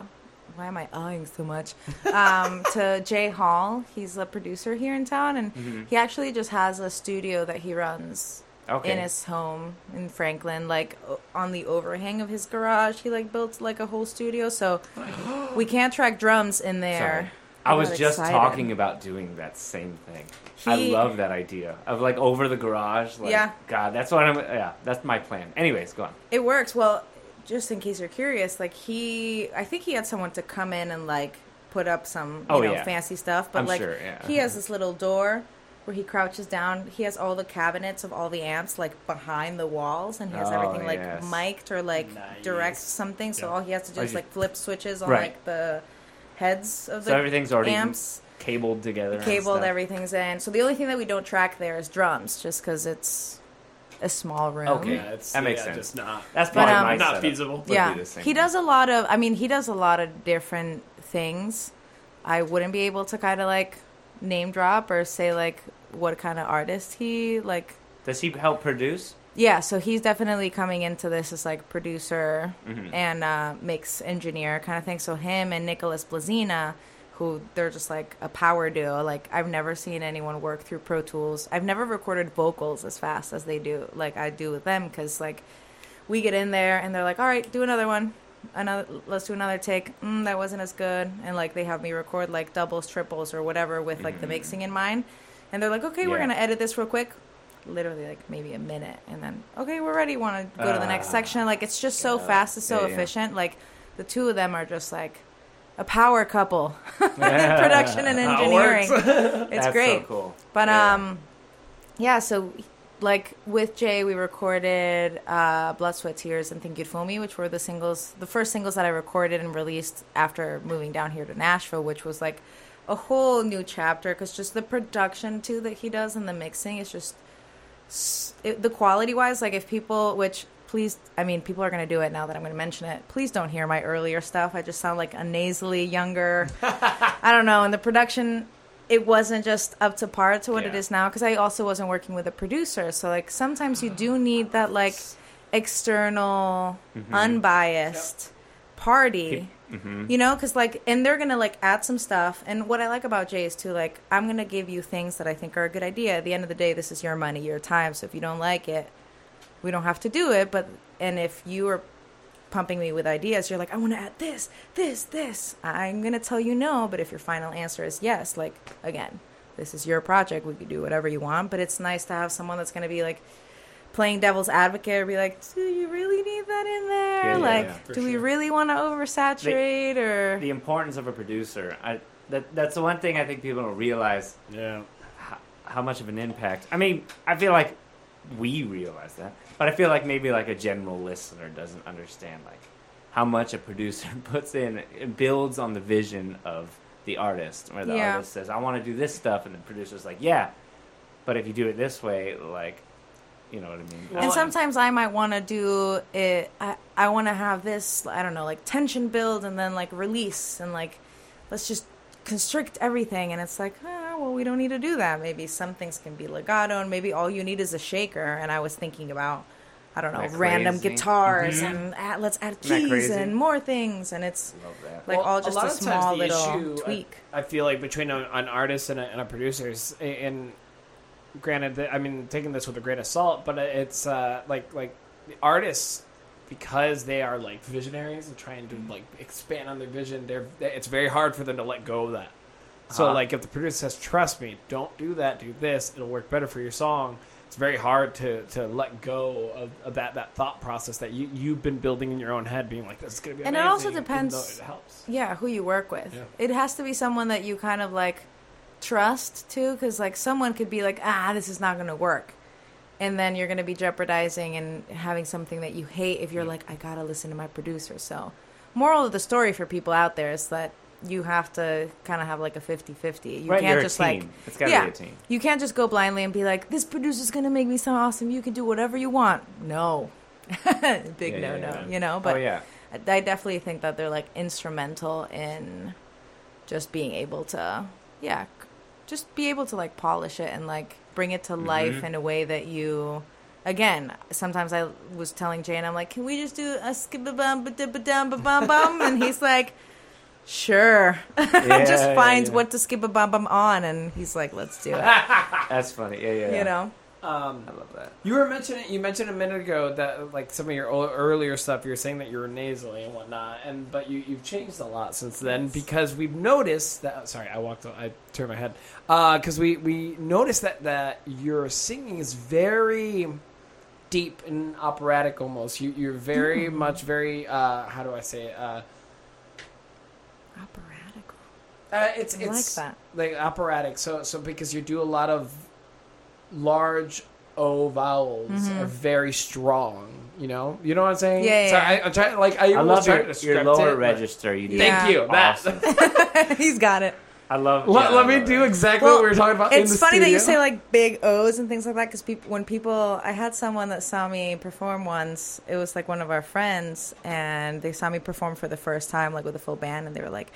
why am I eyeing so much? Um, to Jay Hall. He's a producer here in town, and Mm-hmm. he actually just has a studio that he runs Okay. in his home in Franklin, like on the overhang of his garage. He like built like a whole studio, so we can't track drums in there. Sorry. I was just excited. talking about doing that same thing. I love that idea of like over the garage. Like, Yeah. God, that's what I'm. Yeah, that's my plan. Anyways, go on. It works. Well, just in case you're curious, like he, I think he had someone to come in and like put up some, you Oh, know, yeah. fancy stuff. But I'm like sure, yeah. he has this little door where he crouches down. He has all the cabinets of all the amps like behind the walls, and he has Oh, everything like yes. mic'd or like Nice. direct something. So Yeah. all he has to do is like flip switches on Right. like the heads of the So everything's already amps. cabled together. and Cabled, stuff. everything's in. So the only thing that we don't track there is drums, just because it's a small room. Okay. Yeah, it's, That makes yeah, sense. Just not. That's But, probably um, my not setup. feasible. Would yeah, be the same. he does a lot of. I mean, he does a lot of different things. I wouldn't be able to kind of like name drop or say like what kind of artist he like. Does he help produce? Yeah, so he's definitely coming into this as like producer Mhm. and uh, mix engineer kind of thing. So him and Nicholas Blazina, who they're just like a power duo. Like I've never seen anyone work through Pro Tools. I've never recorded vocals as fast as they do, like I do with them, because like we get in there and they're like, "All right, do another one." Another, let's do another take. Mm, that wasn't as good, and like they have me record like doubles, triples, or whatever with like the mixing in mind, and they're like, "Okay, we're gonna edit this real quick." literally like maybe a minute and then okay we're ready want to go to the next Ah. section like it's just so fast it's so Yeah, yeah. efficient like the two of them are just like a power couple. Production and engineering. It's That's great. So cool. but Yeah. um yeah so like with jay we recorded uh blood sweat tears and think you'd fool me which were the singles the first singles that i recorded and released after moving down here to nashville which was like a whole new chapter because just the production too that he does and the mixing is just it, the quality wise like if people which please i mean people are going to do it now that i'm going to mention it. Please don't hear my earlier stuff. I just sound like a nasally younger i don't know and the production it wasn't just up to par to what it Yeah. is now because i also wasn't working with a producer. So like sometimes you do need that like external unbiased party Mhm. you know because like and they're gonna like add some stuff. And what i like about jay is too like i'm gonna give you things that i think are a good idea. At the end of the day this is your money your time. So if you don't like it we don't have to do it but and if you are pumping me with ideas you're like i want to add this this this i'm gonna tell you no but if your final answer is yes like again this is your project we can do whatever you want but it's nice to have someone that's gonna be like playing devil's advocate or be like do you really need that in there Yeah, yeah, like yeah, for do we really want to oversaturate or the importance of a producer. I that that's the one thing I think people don't realize Yeah. how, how much of an impact. I mean, I feel like we realize that, but I feel like maybe like a general listener doesn't understand like how much a producer puts in. It builds on the vision of the artist, where the Yeah. artist says, "I want to do this stuff," and the producer's like, "Yeah, but if you do it this way, like." You know what I mean? Well, and sometimes I might want to do it. I, I want to have this, I don't know, like tension build and then like release and like let's just constrict everything. And it's like, oh, well, we don't need to do that. Maybe some things can be legato and maybe all you need is a shaker. And I was thinking about, I don't know, that random crazy? guitars Mhm. and add, let's add keys and more things. And it's like Well, all just lot a, small little issue, tweak. I feel like between a, an artist and a, and a producer is, and granted, I mean, taking this with a grain of salt, but it's uh, like like the artists because they are like visionaries and trying to like expand on their vision. They're it's very hard for them to let go of that. So Uh-huh. like if the producer says, "Trust me, don't do that, do this. It'll work better for your song." It's very hard to, to let go of, of that, that thought process that you you've been building in your own head, being like, "This is gonna be." And it also depends- It helps. Yeah, who you work with. Yeah. It has to be someone that you kind of like trust too, because like someone could be like, ah, this is not going to work. And then you're going to be jeopardizing and having something that you hate if you're like, I got to listen to my producer. So, moral of the story for people out there is that you have to kind of have like a 50 50. You right, can't just like, it's got to yeah. be a team. you can't just go blindly and be like, this producer's going to make me sound awesome. You can do whatever you want. No. Big Yeah, no yeah, no, you know? But oh yeah, I definitely think that they're like instrumental in just being able to, yeah, just be able to like polish it and like bring it to life Mhm. in a way that you. Again, sometimes I was telling Jay, I'm like, can we just do a skip a bum ba dum ba dum ba bum bum? And he's like, sure. Yeah, just yeah, finds yeah. what to skip a bum bum on, and he's like, let's do it. That's funny. Yeah, yeah. yeah. You know? Um, I love that. you were mentioning you mentioned a minute ago that like some of your o- earlier stuff, you were saying that you were nasally and whatnot, and but you you've changed a lot since then because we've noticed that. Sorry, I walked. I turned my head because we we noticed that that your singing is very deep and operatic almost. You you're very much very uh, how do I say it? Uh, Operatic. Uh, it's I it's like that. like operatic. So so because you do a lot of large O vowels are very strong. You know, you know what I'm saying? Mm-hmm. Yeah, So yeah. I, I'm trying like I, I love your, to your lower it, register. You do. Yeah. Thank you. That Awesome. He's got it. I love. let, yeah, let I me love do it. exactly what we were talking about. in It's the funny that you say like big O's and things like that because people, when people, I had someone that saw me perform once. It was like one of our friends, and they saw me perform for the first time, like with a full band, and they were like,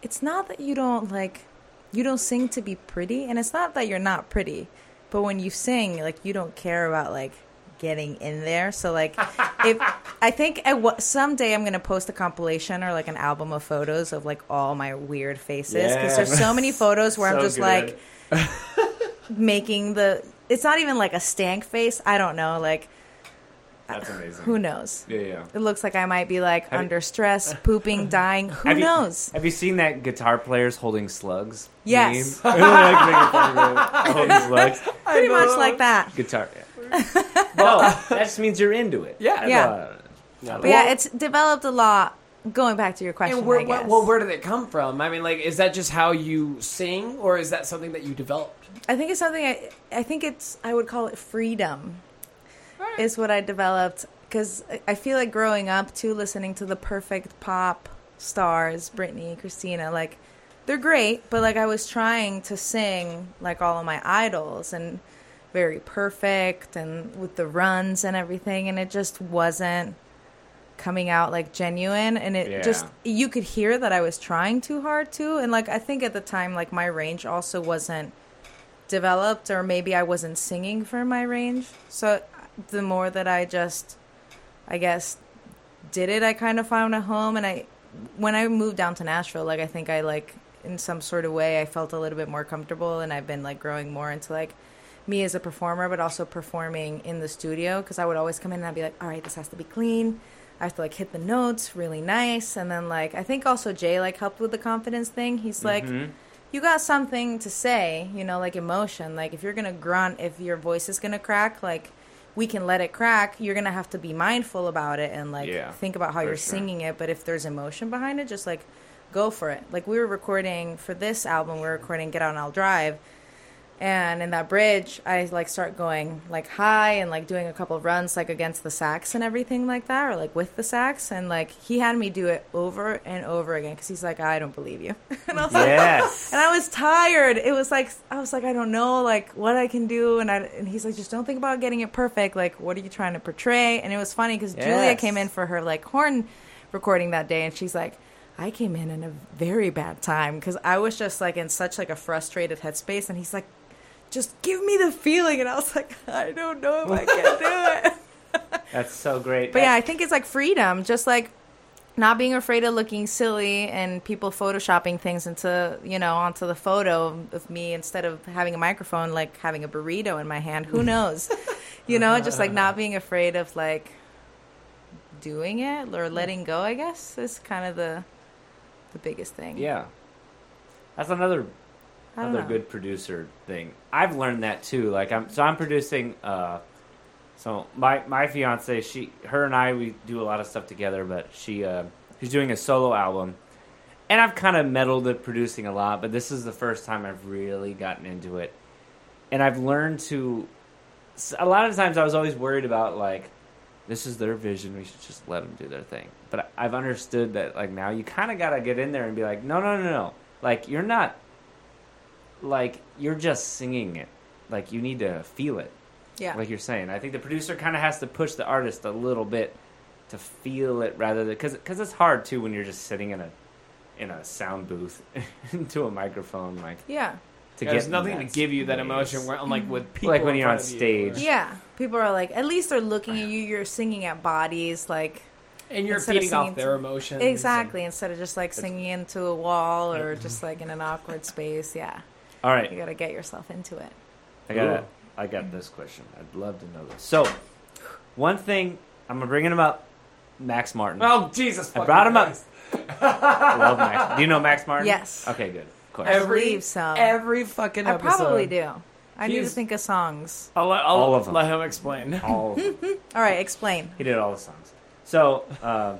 "It's not that you don't like, you don't sing to be pretty, and it's not that you're not pretty, but when you sing, like you don't care about like." Getting in there so like if i think at someday i'm gonna post a compilation or like an album of photos of like all my weird faces because there's so many photos where i'm just good. like making the it's not even like a stank face i don't know like That's amazing. who knows Yeah, yeah. it looks like i might be like Have you- under stress pooping dying who Have you- knows Have you seen that guitar players holding slugs? Yes. Like making fun of it. holding slugs. pretty much like that Guitar. Yeah. Well, that just means you're into it. Yeah. Yeah. Uh, no, but yeah it's developed a lot going back to your question And where, I guess. well, where did it come from? I mean, like, is that just how you sing, or is that something that you developed? I think it's something I, I think it's I would call it freedom is what I developed because I feel like growing up too listening to the perfect pop stars Britney Christina like they're great but like I was trying to sing like all of my idols and very perfect and with the runs and everything and it just wasn't coming out like genuine and it Yeah. just you could hear that I was trying too hard too and like I think at the time like my range also wasn't developed or maybe I wasn't singing for my range. So the more that I just I guess did it, I kind of found a home and I when I moved down to Nashville, like I think I like in some sort of way I felt a little bit more comfortable and I've been like growing more into like me as a performer but also performing in the studio because I would always come in and I'd be like, "All right, this has to be clean." I have to like hit the notes really nice and then like I think also Jay like helped with the confidence thing. He's like Mhm. you got something to say, you know, like emotion. Like if you're gonna grunt, if your voice is gonna crack, like we can let it crack. You're gonna have to be mindful about it and like Yeah, think about how you're sure. singing it. But if there's emotion behind it, just like go for it. Like we were recording for this album, we were recording "Get Out and I'll Drive," and in that bridge, I like start going like high and like doing a couple of runs like against the sax and everything like that, or like with the sax. And like he had me do it over and over again because he's like, "I don't believe you," and I was like. Yes. And I was tired. It was like I was like I don't know like what I can do, and I and he's like just don't think about getting it perfect. Like what are you trying to portray? And it was funny because Julia came in for her like horn recording that day, and she's like, I came in in a very bad time because I was just like in such like a frustrated headspace, and he's like, just give me the feeling, and I was like, I don't know if I can do it. That's so great. But yeah, I think it's like freedom, just like not being afraid of looking silly and people photoshopping things into you know onto the photo of me instead of having a microphone, like having a burrito in my hand. Who knows? you know, just like not being afraid of like doing it or letting go. I guess is kind of the the biggest thing. Yeah. That's another another know. good producer thing. I've learned that too. Like I'm so I'm producing uh so my my fiance, she her and I we do a lot of stuff together, but she uh she's doing a solo album. And I've kind of meddled at producing a lot, but this is the first time I've really gotten into it. And I've learned to A lot of times I was always worried about like this is their vision, we should just let them do their thing. But I've understood that like now you kind of got to get in there and be like, "No, no, no, no. Like you're not like you're just singing it. Like you need to feel it, Yeah. like you're saying. I think the producer kind of has to push the artist a little bit to feel it rather than because because it's hard too when you're just sitting in a in a sound booth into a microphone like yeah. to There's get nothing to give you that space. emotion. Where, unlike with mm-hmm. people, Like when in you're on front of you, stage. or- Yeah. People are like, at least they're looking at you. You're singing at bodies. Like, And you're Instead of feeding off singing their to- emotions. Exactly. Instead of just like singing into a wall or just like in an awkward space. Yeah. All right, You got to get yourself into it. I got Ooh. I got this question. I'd love to know this. So, one thing I'm bringing him up, Max Martin. And, oh Jesus! I brought him up. I love Max. Do you know Max Martin? Yes. Okay, good. Of course. Every believe so. every fucking episode. I episode. probably do. I need to think of songs. I'll, let- I'll All of them. let him explain. All of them. All right, explain. He did all the songs. So, um,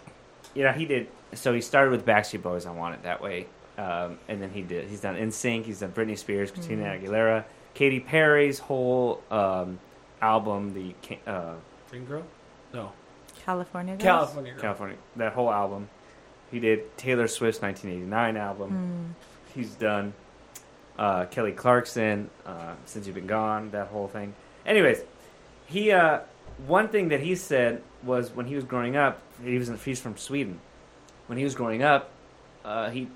you know, he did. So he started with Backstreet Boys. I want it that way. Um, and then he did. He's done NSYNC. He's done Britney Spears, Christina Aguilera, Katy Perry's whole um, album, the Ca- uh, Green Girl? No. California Girls? California Girl. California, that whole album. He did Taylor Swift's 1989 album. Hmm. He's done uh, Kelly Clarkson, uh, Since You've Been Gone, that whole thing. Anyways, he uh, one thing that he said was when he was growing up, he was he's from Sweden. When he was growing up, uh, he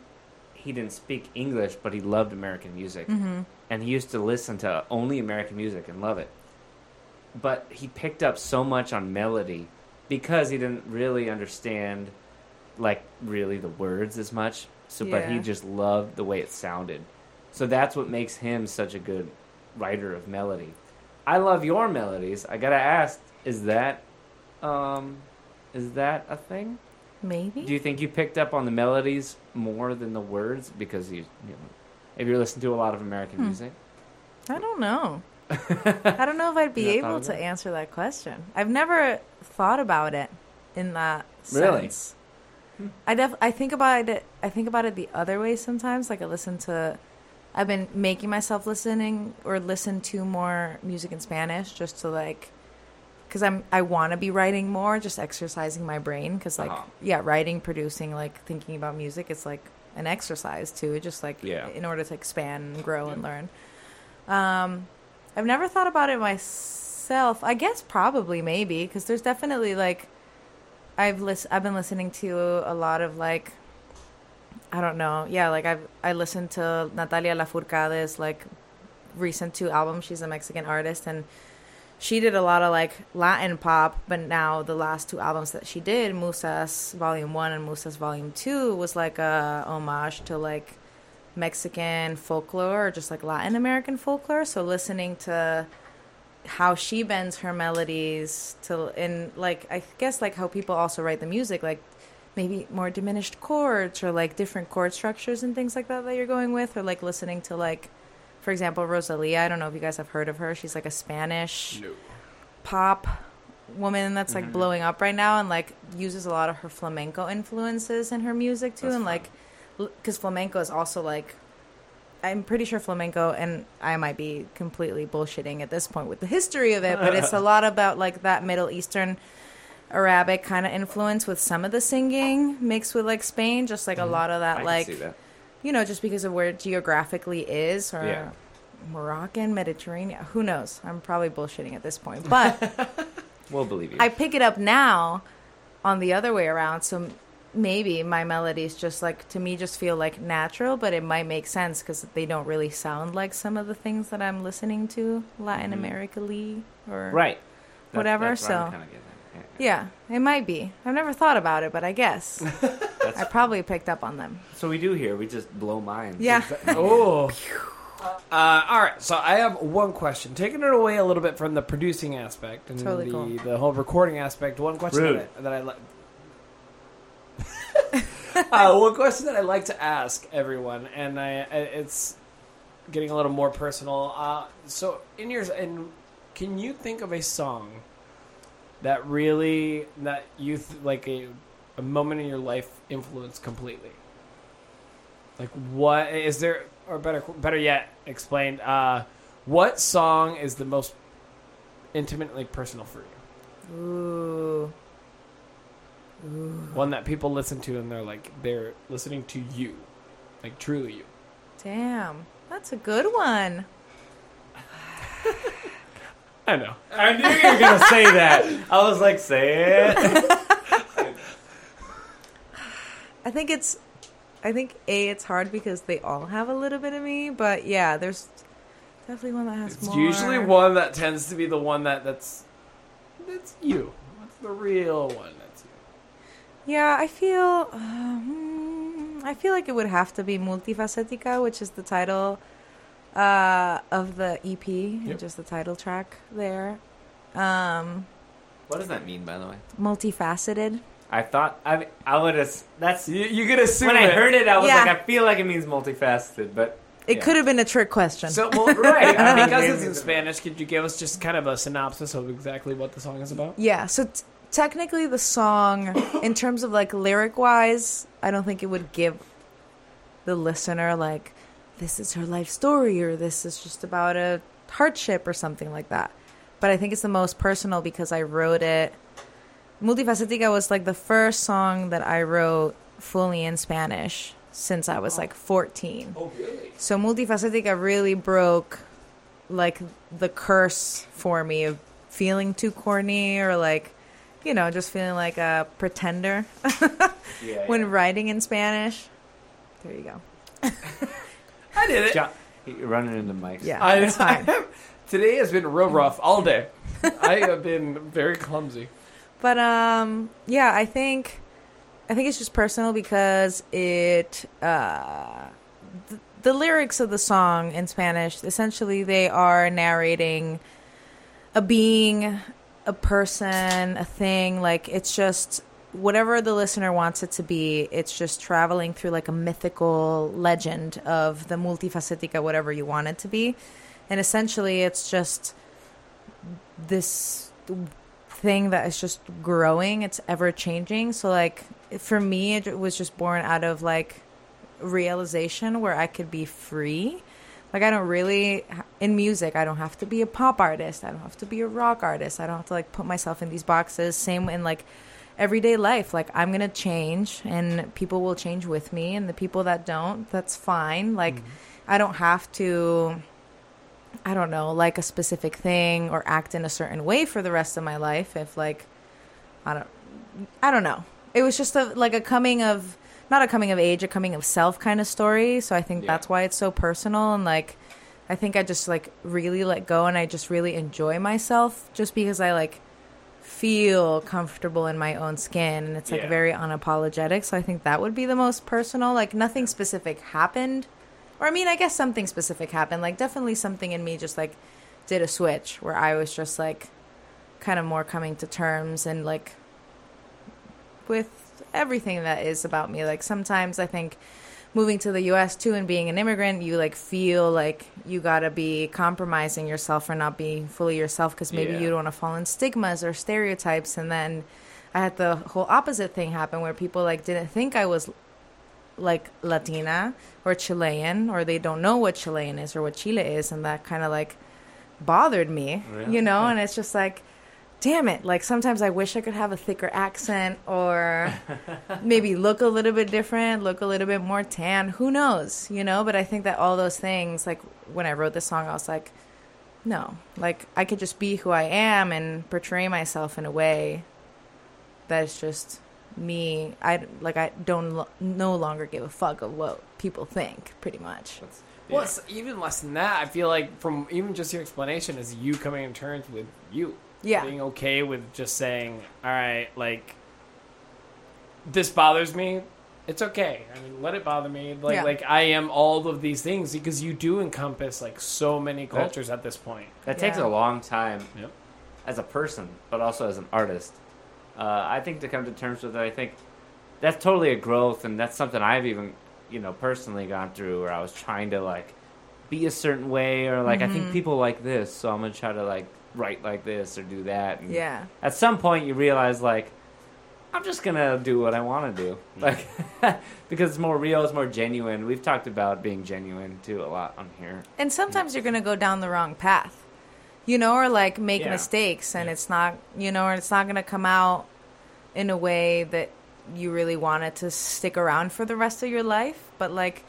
he didn't speak English, but he loved American music, Mm-hmm. and he used to listen to only American music and love it. But he picked up so much on melody because he didn't really understand, like really the words as much. So, but he just loved the way it sounded. So that's what makes him such a good writer of melody. I love your melodies. I gotta ask, is that, um, is that a thing? Maybe. Do you think you picked up on the melodies more than the words because you, you know, if you listen to a lot of American Hmm. music? I don't know. I don't know if I'd be You able to answer that question. I've never thought about it in that Really? sense. I def I think about it I think about it the other way sometimes. Like I listen to I've been making myself listening or listen to more music in Spanish just to like because I'm I want to be writing more, just exercising my brain. Because like Uh-huh. yeah, writing, producing, like thinking about music, it's like an exercise too. Just like Yeah. in order to expand and grow and learn. Um, I've never thought about it myself. I guess probably maybe because there's definitely like I've lis- I've been listening to a lot of like I don't know. Yeah, like I've I listened to Natalia Lafourcade's like recent two albums. She's a Mexican artist and she did a lot of like Latin pop, but now the last two albums that she did, Musas Volume 1 and Musas Volume 2 was like a homage to like Mexican folklore or just like Latin American folklore. So listening to how she bends her melodies to and like I guess like how people also write the music like maybe more diminished chords or like different chord structures and things like that that you're going with or like listening to like for example Rosalia I don't know if you guys have heard of her she's like a Spanish pop woman that's like Mhm. blowing up right now and like uses a lot of her flamenco influences in her music too That's and like because flamenco is also like I'm pretty sure flamenco, and I might be completely bullshitting at this point with the history of it, but it's a lot about like that Middle Eastern Arabic kind of influence with some of the singing mixed with like Spain, just like a lot of Mm-hmm. I that, can like see that. You know, just because of where it geographically is, or Yeah. Moroccan, Mediterranean, who knows? I'm probably bullshitting at this point, but We'll believe you. I pick it up now on the other way around. So maybe my melodies just like to me just feel like natural, but it might make sense because they don't really sound like some of the things that I'm listening to Latin Mhm. America-ly or right. That's- whatever, that's what I'm so- kinda getting at. Yeah. Yeah, it might be. I've never thought about it, but I guess I probably picked up on them. so we do here. We just blow minds. Yeah. Oh. Uh, all right, so I have one question. Taking it away a little bit from the producing aspect and Totally the, cool. the whole recording aspect, one question Rude. that I, that I like. uh, one question that I like to ask everyone, and I, I it's getting a little more personal. Uh, so, in your and can you think of a song that really that you th- like a a moment in your life influenced completely? Like, what is there, or better, better yet, explained? Uh, what song is the most intimately personal for you? Ooh, One that people listen to and they're like, they're listening to you, like truly you. damn, that's a good one. I know. I knew you were gonna say that. I was like, say it. I think it's, I think a it's hard because they all have a little bit of me, but yeah, there's definitely one that has It's more. usually one that tends to be the one that that's that's you. That's the real one. That's you. Yeah, I feel. Um, I feel like it would have to be Multifacetica, which is the title uh, of the EP, Yep. just the title track there. Um, What does that mean, by the way? multifaceted. I thought I I would have. That's You, you could assume when I heard it. I was Yeah. like, I feel like it means multifaceted, but It Yeah. could have been a trick question. So, well, right, I mean, because it's in Spanish, could you give us just kind of a synopsis of exactly what the song is about? Yeah, so t- technically the song, in terms of like lyric wise, I don't think it would give the listener like, this is her life story or this is just about a hardship or something like that. But I think it's the most personal because I wrote it. Multifacetica was like the first song that I wrote fully in Spanish since I was like 14. Oh, really? So Multifacetica really broke like the curse for me of feeling too corny or like you know just feeling like a pretender yeah. when yeah. writing in Spanish. There you go. I did it. John, you're running into mics. Yeah, I, it's fine. today has been real rough all day. I have been very clumsy. But um yeah, I think I think it's just personal because it uh th- the lyrics of the song in Spanish essentially they are narrating a being, a person, a thing, like it's just whatever the listener wants it to be, it's just traveling through like a mythical legend of the multifacetica whatever you want it to be. And essentially it's just this thing that is just growing. It's ever changing so like for me it was just born out of like realization where i could be free. Like i don't really in music i don't have to be a pop artist. I don't have to be a rock artist. I don't have to like put myself in these boxes. Same in like everyday life like i'm gonna change and people will change with me and the people that don't that's fine like mm-hmm. i don't have to I don't know, like a specific thing or act in a certain way for the rest of my life if like I don't I don't know. It was just a like a coming of not a coming of age, a coming of self kind of story, so I think Yeah. that's why it's so personal and like I think I just like really let go and I just really enjoy myself just because I like feel comfortable in my own skin and it's like Yeah. very unapologetic. So I think that would be the most personal. Like nothing specific happened. Or I mean, I guess something specific happened. Like definitely something in me just like did a switch where I was just like kind of more coming to terms and like with everything that is about me. Like sometimes I think moving to the US too and being an immigrant, you like feel like you got to be compromising yourself or not being fully yourself because maybe Yeah. you don't want to fall in stigmas or stereotypes. And then I had the whole opposite thing happen where people like didn't think I was like Latina or Chilean or they don't know what Chilean is or what Chile is and that kind of like bothered me, you know, and it's just like damn it, like sometimes I wish I could have a thicker accent or maybe look a little bit different, look a little bit more tan, who knows, you know, but I think that all those things like when I wrote this song I was like no, like I could just be who I am and portray myself in a way that is just me. I like I don't lo- no longer give a fuck of what people think, pretty much. Well, it's even less than that. I feel like from even just your explanation is you coming to terms with you. Yeah. Being okay with just saying, all right, like, this bothers me. It's okay. I mean, let it bother me. Like, Yeah. like I am all of these things because you do encompass like so many cultures at this point. That takes Yeah. a long time Yep. as a person, but also as an artist. Uh, I think to come to terms with it, I think that's totally a growth, and that's something I've even, you know, personally gone through where I was trying to like be a certain way, or like I Mm-hmm. think people like this, so I'm gonna try to like write like this or do that. And Yeah. At some point, you realize like I'm just gonna do what I want to do, mm-hmm. like because it's more real, it's more genuine. We've talked about being genuine too a lot on here. And sometimes you're gonna go down the wrong path, you know, or like make Yeah. mistakes, and Yeah. it's not, you know, or it's not gonna come out in a way that you really wanted to stick around for the rest of your life. But like,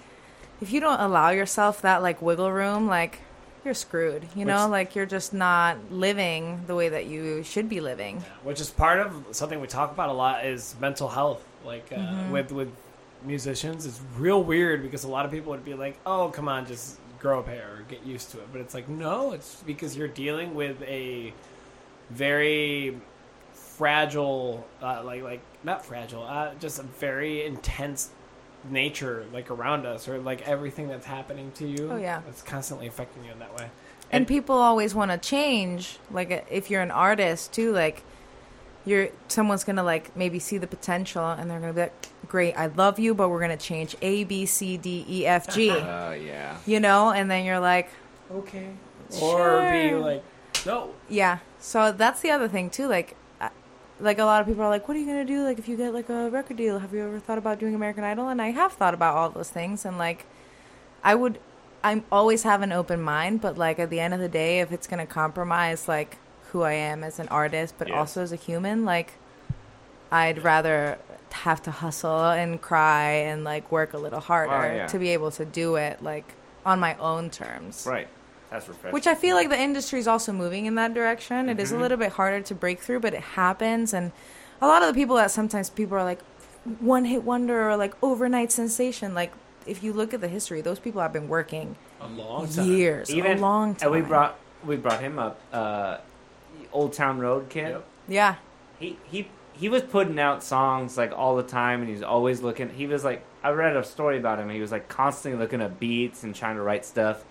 if you don't allow yourself that like wiggle room, like you're screwed. You know, Which- like you're just not living the way that you should be living. which is part of something we talk about a lot is mental health like uh, Mm-hmm. with with musicians it's real weird because a lot of people would be like oh come on just grow a pair or get used to it but it's like no it's because you're dealing with a very fragile, uh, like like not fragile, uh, just a very intense nature like around us, or like everything that's happening to you. Oh, yeah. it's constantly affecting you in that way. and people always want to change like uh, if you're an artist too like you're someone's gonna like maybe see the potential and they're gonna be like great i love you but we're gonna change a b c d e f g Oh yeah. you know and then you're like Okay, or be like, no, yeah so that's the other thing too like I- like a lot of people are like what are you gonna do like if you get like a record deal have you ever thought about doing american idol and i have thought about all those things and like i would i'm always have an open mind but like at the end of the day if it's gonna compromise like who i am as an artist but Yeah. also as a human like i'd rather have to hustle and cry and like work a little harder Oh, yeah. to be able to do it like on my own terms Right. That's refreshing. which I feel like the industry is also moving in that direction. It is a Mhm. little bit harder to break through, but it happens. And a lot of the people that sometimes people are like one hit wonder or like overnight sensation. Like if you look at the history, those people have been working a long time. years, Even a long time. and we brought we brought him up. Uh, Old Town Road kid. Yep. yeah, He he he was putting out songs like all the time, and he was always looking. He was like, I read a story about him. He was like constantly looking at beats and trying to write stuff.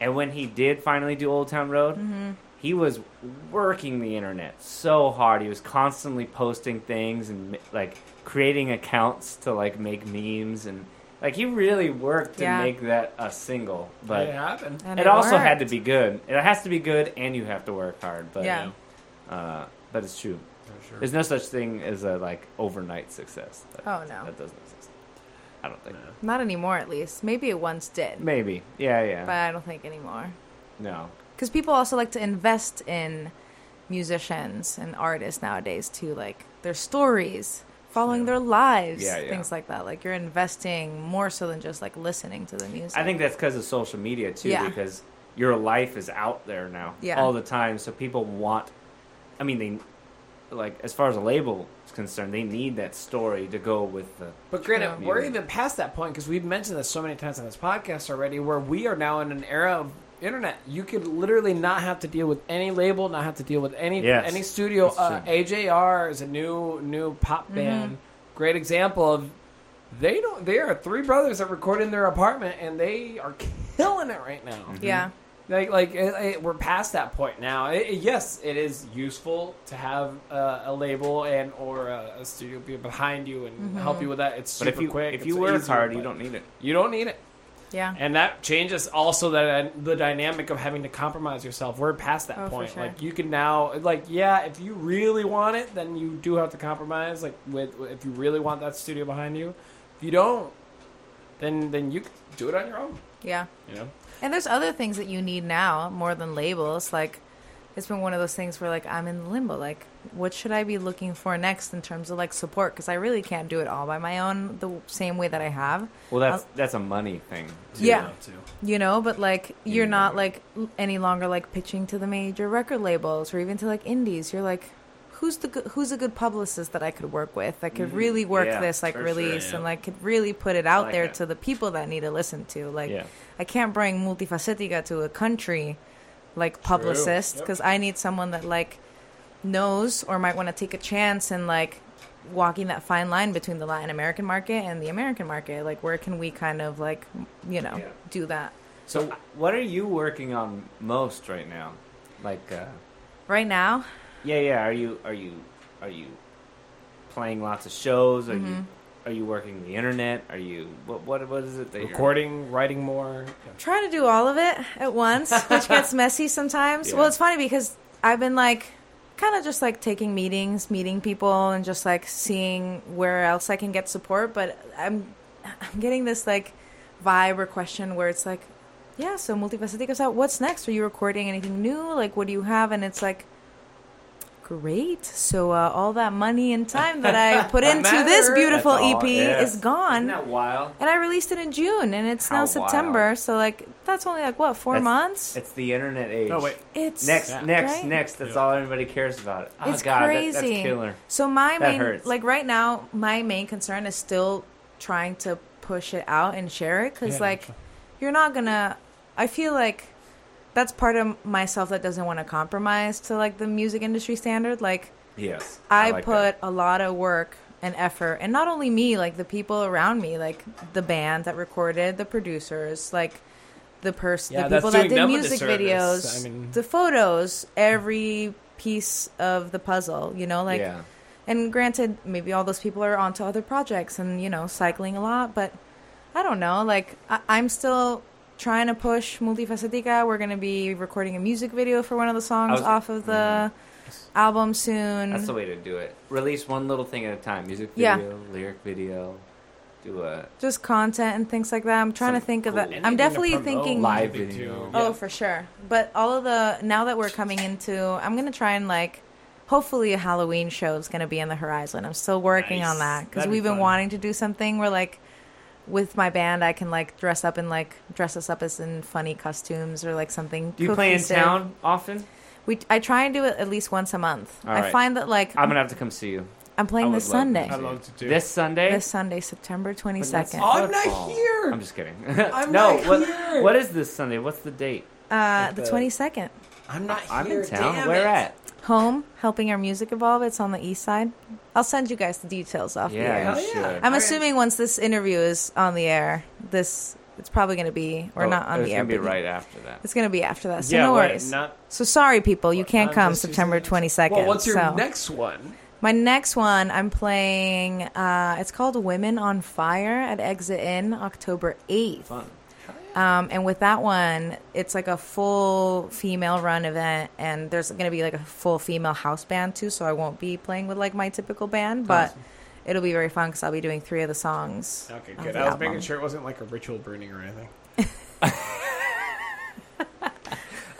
And when he did finally do Old Town Road, hmm he was working the internet so hard. He was constantly posting things and like creating accounts to like make memes and like he really worked to Yeah. make that a single. But it happened. and it, also had to be good. It has to be good, and you have to work hard. But Yeah. uh, but it's true. Sure. There's no such thing as a like overnight success. That, Oh no, that doesn't exist. I don't think. not anymore. At least maybe it once did, Maybe. Yeah. Yeah. but I don't think anymore. no. Because people also like to invest in musicians and artists nowadays too, like their stories, following Yeah. their lives, Yeah, yeah. things like that. Like you're investing more so than just like listening to the music. I think that's because of social media too, Yeah. because your life is out there now Yeah. all the time. So people want. I mean, they like as far as a label is concerned, they need that story to go with the. But granted, True. we're even past that point because we've mentioned this so many times on this podcast already, where we are now in an era of internet. You could literally not have to deal with any label, not have to deal with any Yes, any studio. Uh. AJR is a new new pop Mm-hmm. band. Great example of they don't. They are three brothers that record in their apartment, and they are killing it right now. Mm-hmm. yeah, Like, like it, it- we're past that point now. It, it- yes, it is useful to have uh, a label and or a, a studio be behind you and Mm-hmm. help you with that. It's But super if you quick. if you work easier, hard, you don't need it. You don't need it, yeah, and that changes also the the dynamic of having to compromise yourself. We're past that Oh, point. sure. Like you can now, like yeah, if you really want it, then you do have to compromise. Like with if you really want that studio behind you, if you don't, then then you can do it on your own. yeah. You know. And there's other things that you need now more than labels. Like it's been one of those things where like I'm in limbo. Like what should I be looking for next in terms of like support? Because I really can't do it all by my own the same way that I have. Well, that's that's a money thing. too. Yeah. Too. you know but like you're Yeah. not like any longer like pitching to the major record labels or even to like indies you're like who's the good, who's a good publicist that I could work with that could Mhm. really work Yeah, this like for sure, release yeah. and like could really put it out like there that. to the people that need to listen to like Yeah. I can't bring multifacetica to a country like publicist Yep. because I need someone that like knows or might want to take a chance and like walking that fine line between the Latin American market and the American market like where can we kind of like you know do that So, what are you working on most right now? Like, uh, right now yeah, yeah. Are you are you are you playing lots of shows? Are you Mhm. are you working the internet? Are you what what what is it that you're Recording, writing more. trying to do all of it at once, which gets messy sometimes. Yeah. Well, it's funny because I've been like kind of just like taking meetings, meeting people, and just like seeing where else I can get support. But I'm I'm getting this like vibe or question where it's like, yeah, so multifaceted multifacetica's out. What's next? Are you recording anything new? Like, what do you have? And it's like. Great. So uh, all that money and time that I put That into this beautiful all- EP yeah. is gone. Isn't that wild? And I released it in June, and it's now September. wild. So like that's only like what four That's- months. It's the internet age. Oh wait, It's Next, Yeah. next, Right? next. That's Yeah. all everybody cares about. Oh, It's God, that- crazy. that's killer. So my That main hurts. like right now, my main concern is still trying to push it out and share it because Yeah, like sure. you're not gonna. I feel like that's part of myself that doesn't want to compromise to like the music industry standard. Like Yes, I, like put that. a lot of work and effort, and not only me, like the people around me, like the band that recorded, the producers, like the person, Yeah, the people that did music videos, I mean- the photos, every piece of the puzzle. You know, like yeah. And granted, maybe all those people are onto other projects and you know cycling a lot, but I don't know. Like I- I'm still trying to push Multifacetica. We're gonna be recording a music video for one of the songs was- Mm-hmm. off of the album soon. That's the way to do it. Release one little thing at a time. Music Yeah. video, lyric video, do a Just content and things like that. I'm trying to Some think of cool- that. I'm to definitely promote thinking. Live would video. too- Oh, yeah. for sure. But all of the now that we're coming into, I'm gonna try and like. Hopefully, a Halloween show is going to be in the horizon. I'm still working on that because That'd be we've been fun. wanting to do something where, like, with my band, I can like dress up and like dress us up as in funny costumes or like something. Do you play in cohesive. town often? We I try and do it at least once a month. All I right. find that like I'm I'm, gonna have to come see you playing I this would love Sunday. I'd love to do this Sunday. This Sunday, September twenty second. Oh, I'm not Football. here. I'm just kidding. I'm no, not what, here. what is this Sunday? What's the date? Uh, the the- twenty second. I'm not I'm here. in town. Damn Where it. at? Home, helping our music evolve. It's on the east side. I'll send you guys the details off the air. Yeah. I'm I- assuming once this interview is on the air, this it's probably going to be or Oh, not on the air. It's gonna be right after that. It's going to be after that. So yeah, no worries. not. so sorry, people, you can't come September twenty second. Well, what's your so. next one? My next one, I'm playing. Uh, it's called Women on Fire at Exit Inn, October eighth. Fun. Um, and with that one, it's like a full female run event, and there's going to be like a full female house band too. So I won't be playing with like my typical band, but it'll be very fun because I'll be doing three of the songs. Okay, good. I was album. making sure it wasn't like a ritual burning or anything.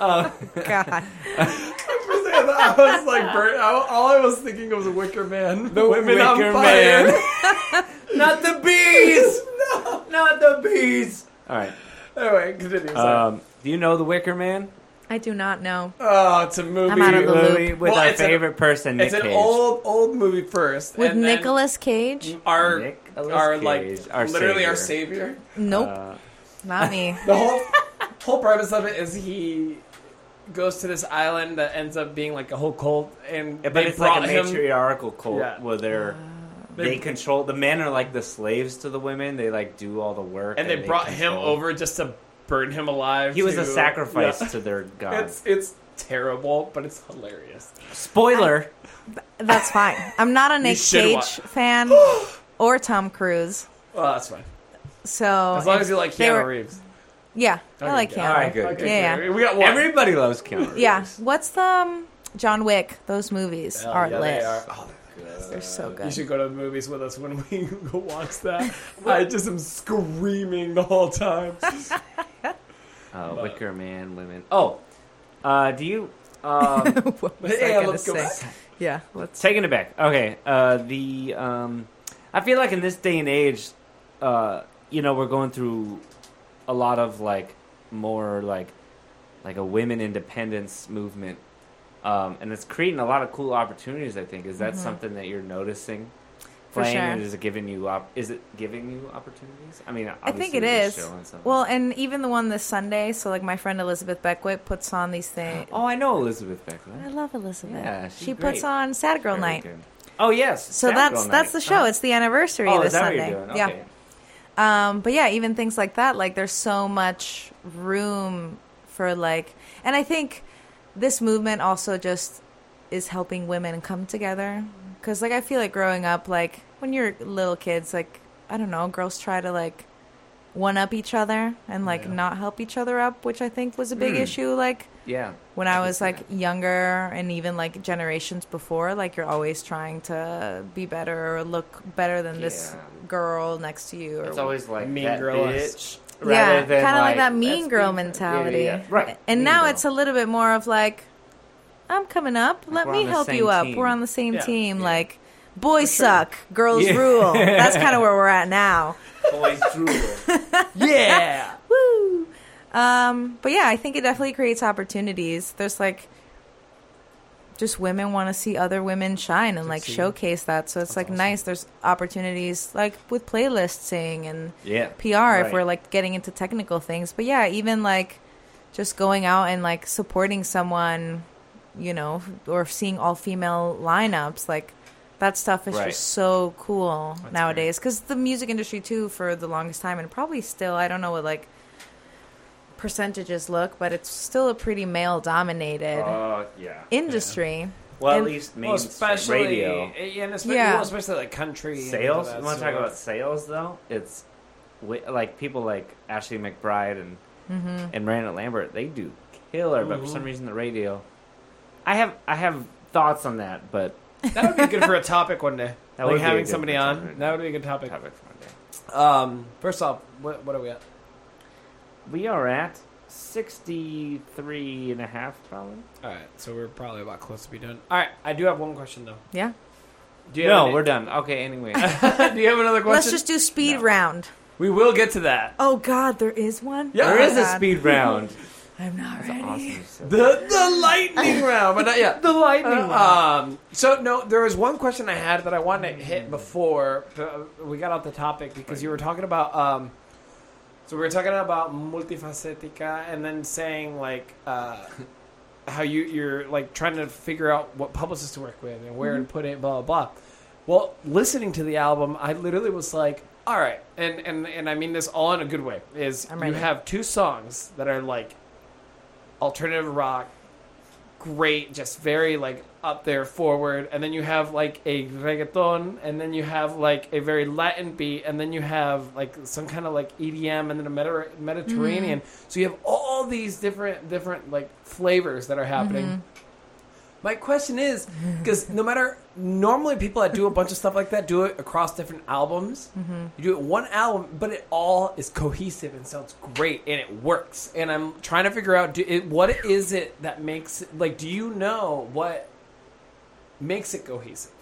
Oh God, I was like, burnt, I, all I was thinking was a Wicker Man. The Women on Wicker Fire. Man. Not the bees. no, not the bees. All right. Anyway, continue. sorry. Um, do you know the Wicker Man? I do not know. oh, it's a movie. I'm out of the loop. Movie with Well, our it's an- favorite person, Nick it's an Cage. old, old movie first. With and then Nicolas Cage? Our, Nicolas our Cage, like, our literally our savior. savior. Nope, Uh, not me. The whole, whole premise of it is he goes to this island that ends up being like a whole cult, and but they it's like a brought him. matriarchal cult Yeah. where they're They- they control the men are like the slaves to the women. They like do all the work, and they brought him over just to burn him alive. He was a sacrifice Yeah. to their god. It's it's terrible, but it's hilarious. Spoiler. That's fine. I'm not a Nick Cage wa- fan or Tom Cruise. Well, that's fine. So As long as you like they Keanu were- Reeves. Yeah, I like good. Keanu. All right, good. Okay, Yeah, good. yeah. We got one. Everybody loves Keanu. Yeah. What's the um, John Wick? Those movies Hell are yeah, lit. they are. They're so good. You should go to the movies with us when we go watch that. I just am screaming the whole time. Uh, Wicker Man, women. Oh, uh, do you? Um, What was But I yeah, gonna let's go say? back. Yeah, let's. taking it back. Okay. Uh, the um, I feel like in this day and age, uh, you know, we're going through a lot of like more like like a women independence movement, um, and it's creating a lot of cool opportunities. I think is that Mhm. something that you're noticing? For Playing sure. and is it giving you op- is it giving you opportunities? I mean, I think obviously it is. Well, and even the one this Sunday. So, like, my friend Elizabeth Beckwith puts on these things. oh, I know Elizabeth beckwith I love Elizabeth. Yeah, she's she puts on Sad Girl Very Night. good. Oh yes. So Sad that's that's the show. It's the anniversary Oh, this Sunday. doing? Yeah. Um, but yeah, even things like that, like there's so much room for like, and I think this movement also just is helping women come together. Cause like I feel like growing up, like when you're little kids, like I don't know, girls try to like one up each other and like Yeah. not help each other up, which I think was a big Hmm. issue. Like Yeah. when I I was like that. younger and even like generations before, like you're always trying to be better or look better than this girl next to you. Or It's always like Mean girl bitch. Yeah, kind of like, that mean girl mentality. Yeah, yeah. Right. And Mean now girl. it's a little bit more of like, I'm coming up. Let me help you up. team. We're on the same team. Like, boys suck, girls rule. That's kind of where we're at now. boys drool. yeah. Woo! Um, but yeah, I think it definitely creates opportunities. There's like just women want to see other women shine and like Succeed. showcase that. So it's That's like awesome. nice. There's opportunities like with playlisting and yeah. PR Right. if we're like getting into technical things. But yeah, even like just going out and like supporting someone you know, or seeing all female lineups. Like that stuff is Right. just so cool That's nowadays. Because the music industry too, for the longest time, and probably still, I don't know what like percentages look, but it's still a pretty male dominated Oh yeah. industry. Well, at And- least Well, main especially radio yeah, and especially, Yeah. well, especially like country and sales. all You want to talk sort about sales though? It's wi- like people like Ashley McBryde and Mm-hmm. and Miranda Lambert. They do killer, but for Mhm. some reason the radio. I have I have thoughts on that, but That would be good for a topic one day. That like would be a having good somebody topic. on. That would be a good topic. topic for one day. Um, first off, what, what are we at? We are at 63 and a half, probably. All right, so we're probably about close to be done. All right, I do have one question though. Yeah. Do you No, have we're done. Okay, anyway. do you have another question? Let's just do speed No. round. We will get to that. Oh God, there is one. Yeah. there Oh, is a speed round. I'm not That's ready. awesome. So- The the lightning round, but not yet. The lightning round. Um, so no, there was one question I had that I wanted to hit before uh, we got off the topic because you were talking about. Um, so we were talking about multifacetica, and then saying like uh, how you you're like trying to figure out what publicist to work with and where to put it, blah blah blah. Well, listening to the album, I literally was like, all right, and and and I mean this all in a good way. Is you have two songs that are like alternative rock, great, just very like up there forward, and then you have like a reggaeton, and then you have like a very Latin beat, and then you have like some kind of like EDM, and then a Mediter- Mediterranean. Mm-hmm. So you have all these different different like flavors that are happening. Mm-hmm. My question is, because no matter normally people that do a bunch of stuff like that do it across different albums. Mm-hmm. You do it one album, but it all is cohesive and sounds great and it works. And I'm trying to figure out do it, what is it that makes it like. Do you know what makes it cohesive?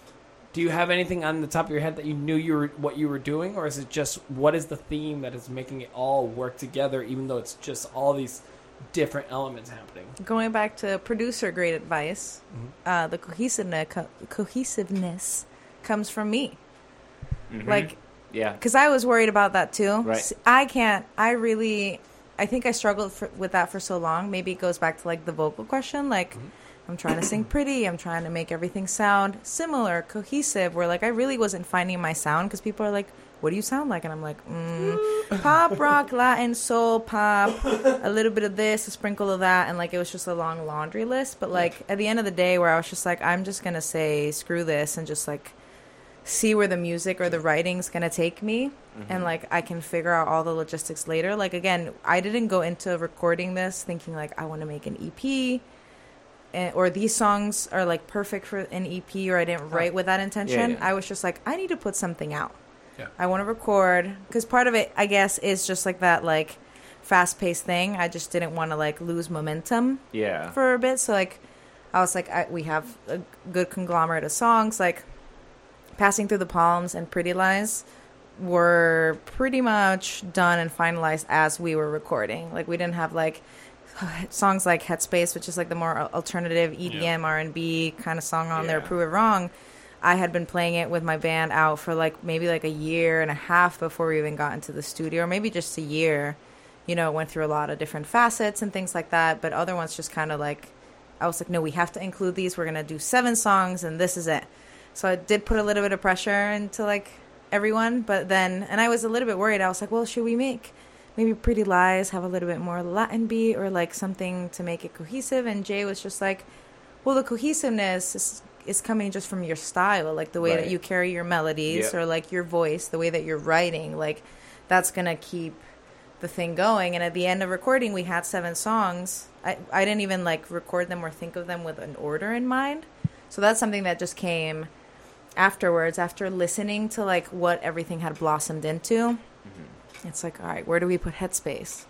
Do you have anything on the top of your head that you knew you were what you were doing, or is it just what is the theme that is making it all work together, even though it's just all these different elements happening? Going back to producer grade advice, Mm-hmm. uh, the cohesiveness co- cohesiveness comes from me. Mhm. Like, yeah. because I was worried about that too. Right. S- I can't. I really. I think I struggled for, with that for so long. Maybe it goes back to like the vocal question. Like, Mm-hmm. I'm trying to sing pretty. I'm trying to make everything sound similar, cohesive. Where like I really wasn't finding my sound because people are like, "What do you sound like?" And I'm like, mm, "Pop, rock, Latin, soul, pop, a little bit of this, a sprinkle of that," and like it was just a long laundry list. But like at the end of the day, where I was just like, "I'm just gonna say screw this," and just like see where the music or the writing's gonna take me and like I can figure out all the logistics later. Like again, I didn't go into recording this thinking like I want to make an EP and, or these songs are like perfect for an EP or I didn't write with that intention. yeah. I was just like I need to put something out. Yeah. I want to record cuz part of it I guess is just like that like fast-paced thing. I just didn't want to like lose momentum Yeah. for a bit. So like, I was like, I, we have a good conglomerate of songs. Like, passing through the palms and Pretty Lies were pretty much done and finalized as we were recording. Like, we didn't have like songs like Headspace, which is like the more alternative EDM R and B kind of song on there. Prove it wrong. I had been playing it with my band out for like maybe like a year and a half before we even got into the studio, or maybe just a year you know, went through a lot of different facets and things like that. But other ones just kind of like, I was like, no, we have to include these. We're going to do seven songs and this is it. So I did put a little bit of pressure into like everyone. But then, and I was a little bit worried. I was like, well, should we make maybe Pretty Lies have a little bit more Latin beat or like something to make it cohesive? And Jay was just like, well, the cohesiveness is, coming just from your style, like the way that you carry your melodies Yep. or like your voice, the way that you're writing. Like that's going to keep the thing going. And at the end of recording we had seven songs. I, I didn't even like record them or think of them with an order in mind. So that's something that just came afterwards after listening to like what everything had blossomed into. Mm-hmm. It's like all right where do we put headspace?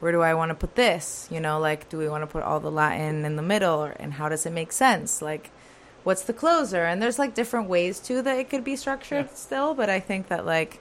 Where do i want to put this? You know like do we want to put all the latin in the middle? Or, and how does it make sense? Like what's the closer and there's like different ways too that it could be structured Yeah. still but i think that like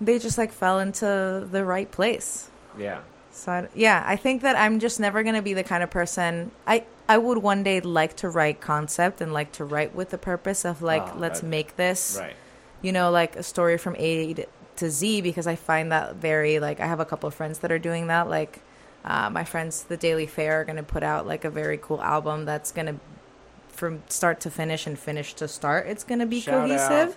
they just like fell into the right place. Yeah. So I, yeah, I think that I'm just never gonna be the kind of person. I I would one day like to write concept and like to write with the purpose of like Ah, let's right. make this Right. you know like a story from A to- to Z because I find that very like I have a couple of friends that are doing that like Uh, my friends, the Daily Fair, are going to put out like a very cool album that's going to, from start to finish and finish to start, it's going to be Shout cohesive. out.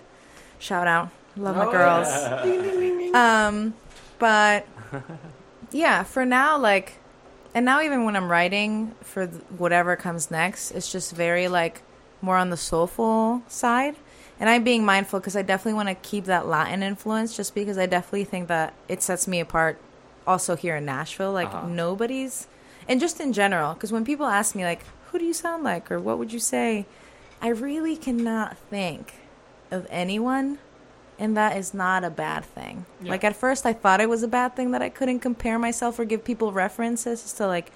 Shout out, love my Oh, girls. yeah. Um, but yeah, for now, like, and now even when I'm writing for th- whatever comes next, it's just very like more on the soulful side. And I'm being mindful because I definitely want to keep that Latin influence, just because I definitely think that it sets me apart. Also here in Nashville, like Uh-huh. nobody's, and just in general, because when people ask me like, "Who do you sound like?" or "What would you say," I really cannot think of anyone and that is not a bad thing. Yeah. Like at first I thought it was a bad thing that I couldn't compare myself or give people references as to like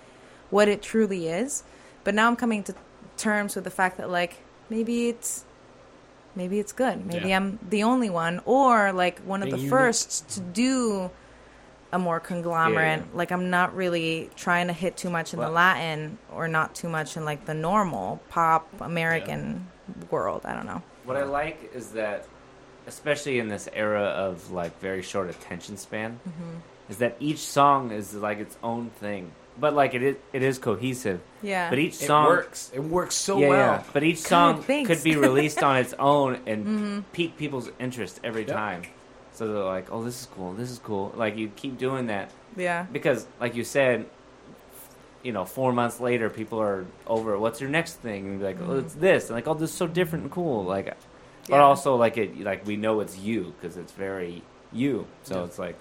what it truly is. But now I'm coming to terms with the fact that like maybe it's maybe it's good. Maybe Yeah. I'm the only one or like one of Being the first to do a more conglomerate. Yeah, yeah. Like I'm not really trying to hit too much in Well- the Latin or not too much in like the normal pop American world. I don't know. What I like is that, especially in this era of like very short attention span, Mm-hmm. is that each song is like its own thing, but like it is, it is cohesive. Yeah. But each song It song works. It works so yeah, well. yeah. But each song thanks. could be released on its own and Mm-hmm. pique people's interest every Yep. time. So they're like, "Oh, this is cool. This is cool." Like you keep doing that yeah. because, like you said, you know, four months later, people are over. What's your next thing? And be like, "Oh, it's this." And like, "Oh, this is so different and cool." Like, but Mm-hmm. Also like it, like we know it's you because it's very you. So Yeah. it's like,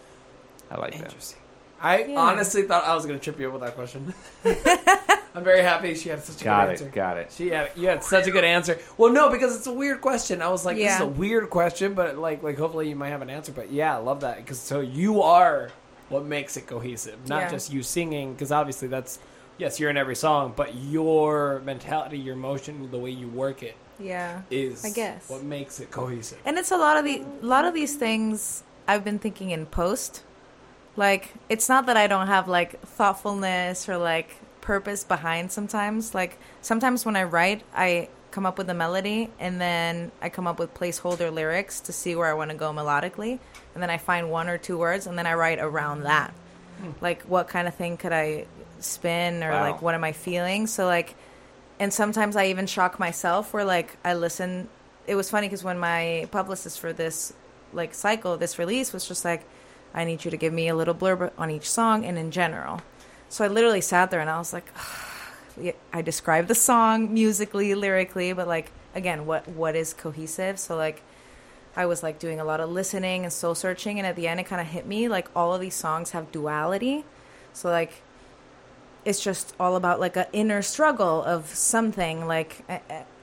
I like that. Interesting. I Yeah. honestly thought I was going to trip you up with that question. I'm very happy she had such a Got good it. answer. Got it. She had you had such a good answer. Well, no, because it's a weird question. I was like, this is a weird question, but like, like hopefully you might have an answer. But yeah, I love that because so you are what makes it cohesive, not Yeah. just you singing. Because obviously that's yes, you're in every song, but your mentality, your emotion, the way you work it Yeah. is I guess. what makes it cohesive. And it's a lot of the a lot of these things I've been thinking in post. Like it's not that I don't have like thoughtfulness or like purpose behind sometimes. Like sometimes when I write, I come up with a melody and then I come up with placeholder lyrics to see where I want to go melodically, and then I find one or two words and then I write around that. Hmm. Like what kind of thing could I spin or Wow. like what am I feeling? So like and sometimes I even shock myself where like I listen. It was funny because when my publicist for this like cycle, this release was just like, I need you to give me a little blurb on each song and in general. So I literally sat there and I was like, I described the song musically, lyrically, but like again, what what is cohesive? So like. I was like doing a lot of listening and soul searching, and at the end, it kind of hit me like all of these songs have duality. So like it's just all about like an inner struggle of something like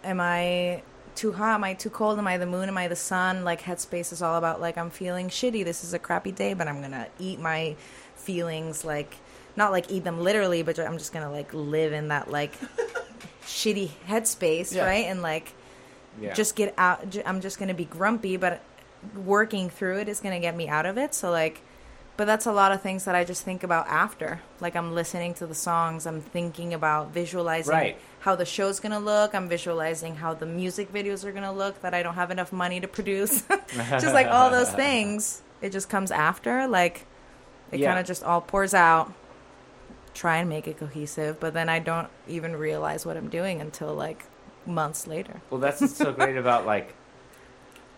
am i too hot am i too cold am i the moon am i the sun like headspace is all about like i'm feeling shitty this is a crappy day but i'm gonna eat my feelings like not like eat them literally but i'm just gonna like live in that like shitty headspace Yeah. right and like Yeah. just get out I'm just gonna be grumpy but working through it is gonna get me out of it so like but that's a lot of things that i just think about after like i'm listening to the songs i'm thinking about visualizing Right. how the show's gonna look i'm visualizing how the music videos are gonna look that i don't have enough money to produce just like all those things it just comes after like it Yeah. kind of just all pours out try and make it cohesive but then i don't even realize what i'm doing until like months later Well, that's what's so great about like.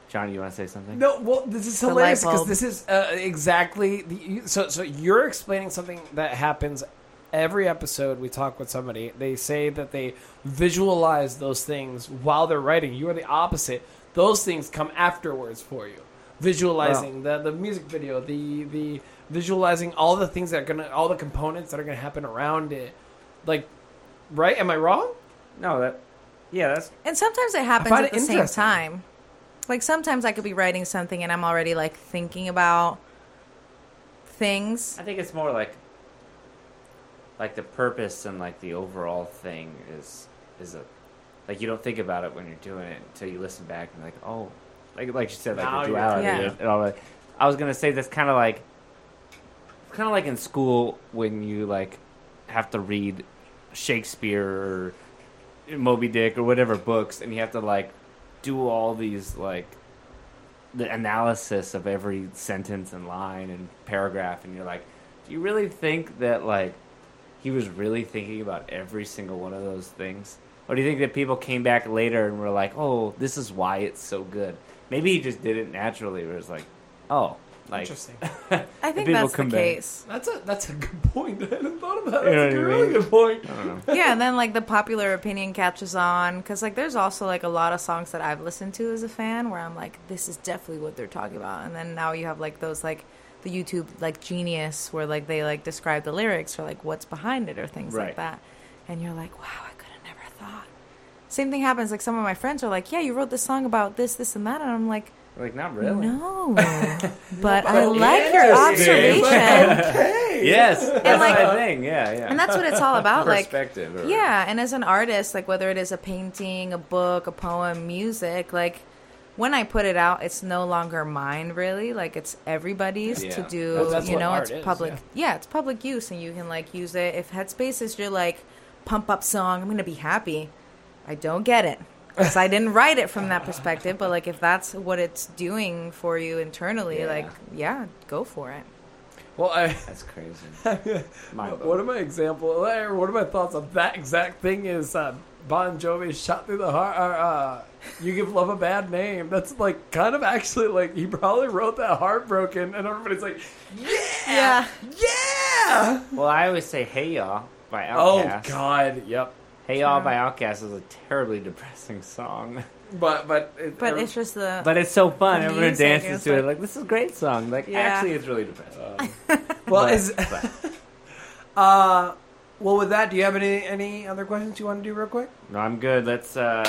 Johnny, you want to say something? No, well, this is The hilarious because this is uh, exactly the, so. So you're explaining something that happens every episode. We talk with somebody. They say that they visualize those things while they're writing. You are the opposite. Those things come afterwards for you. Visualizing the the music video, the the visualizing all the things that are gonna, all the components that are gonna happen around it. Like, right? Am I wrong? No, that. Yeah, that's And sometimes it happens at it the same time. Like sometimes I could be writing something and I'm already like thinking about things. I think it's more like like the purpose and like the overall thing is is a like you don't think about it when you're doing it until you listen back and like oh like like you said like Now the duality Yeah. and all that. I was gonna say that's kind of like kind of like in school when you like have to read Shakespeare or Moby Dick or whatever books and you have to like do all these like the analysis of every sentence and line and paragraph and you're like do you really think that like he was really thinking about every single one of those things? Or do you think that people came back later and were like, "Oh, this is why it's so good"? Maybe he just did it naturally. Where it's like, "Oh, like Interesting. I think people that's the come back. case. That's a that's a good point. I hadn't thought about You that. know That's a what I really mean? good point. I don't know." yeah, and then like the popular opinion catches on because like there's also like a lot of songs that I've listened to as a fan where I'm like, this is definitely what they're talking about, and then now you have like those like the YouTube like genius where like they like describe the lyrics or like what's behind it or things Right. like that, and you're like, wow, I could have never thought. Same thing happens. Like some of my friends are like, yeah, you wrote this song about this, this, and that, and I'm like, Like, not really. no, but I like your observation. okay. Yes, that's like- my thing. Yeah, yeah. And that's what it's all about. like, or- Yeah, and as an artist, like whether it is a painting, a book, a poem, music, like when I put it out, it's no longer mine really. Like it's everybody's Yeah. to do. Well, that's you know, art it's is, public. yeah. Yeah. it's public use, and you can like use it. If Headspace is your like pump up song, I'm gonna be happy. I don't get it because I didn't write it from that perspective. But like if that's what it's doing for you internally, Yeah. like yeah, go for it. Well, I That's crazy. Mind one of my example, or one of my thoughts on that exact thing is uh, Bon Jovi shot through the heart. Or, uh, you give love a bad name. That's like kind of actually like he probably wrote that heartbroken, and everybody's like, yeah, yeah. yeah. Well, I always say "Hey Y'all" by Oh God, yep. "Hey Y'all" by Outkast is a terribly depressing song, But but it, But it's just the but it's so fun. The Everyone dances is to it. like- Like this is a great song. Like Yeah. actually, it's really depressing. well But- is but- uh well with that. Do you have any any other questions you want to do real quick? no, I'm good. Let's. uh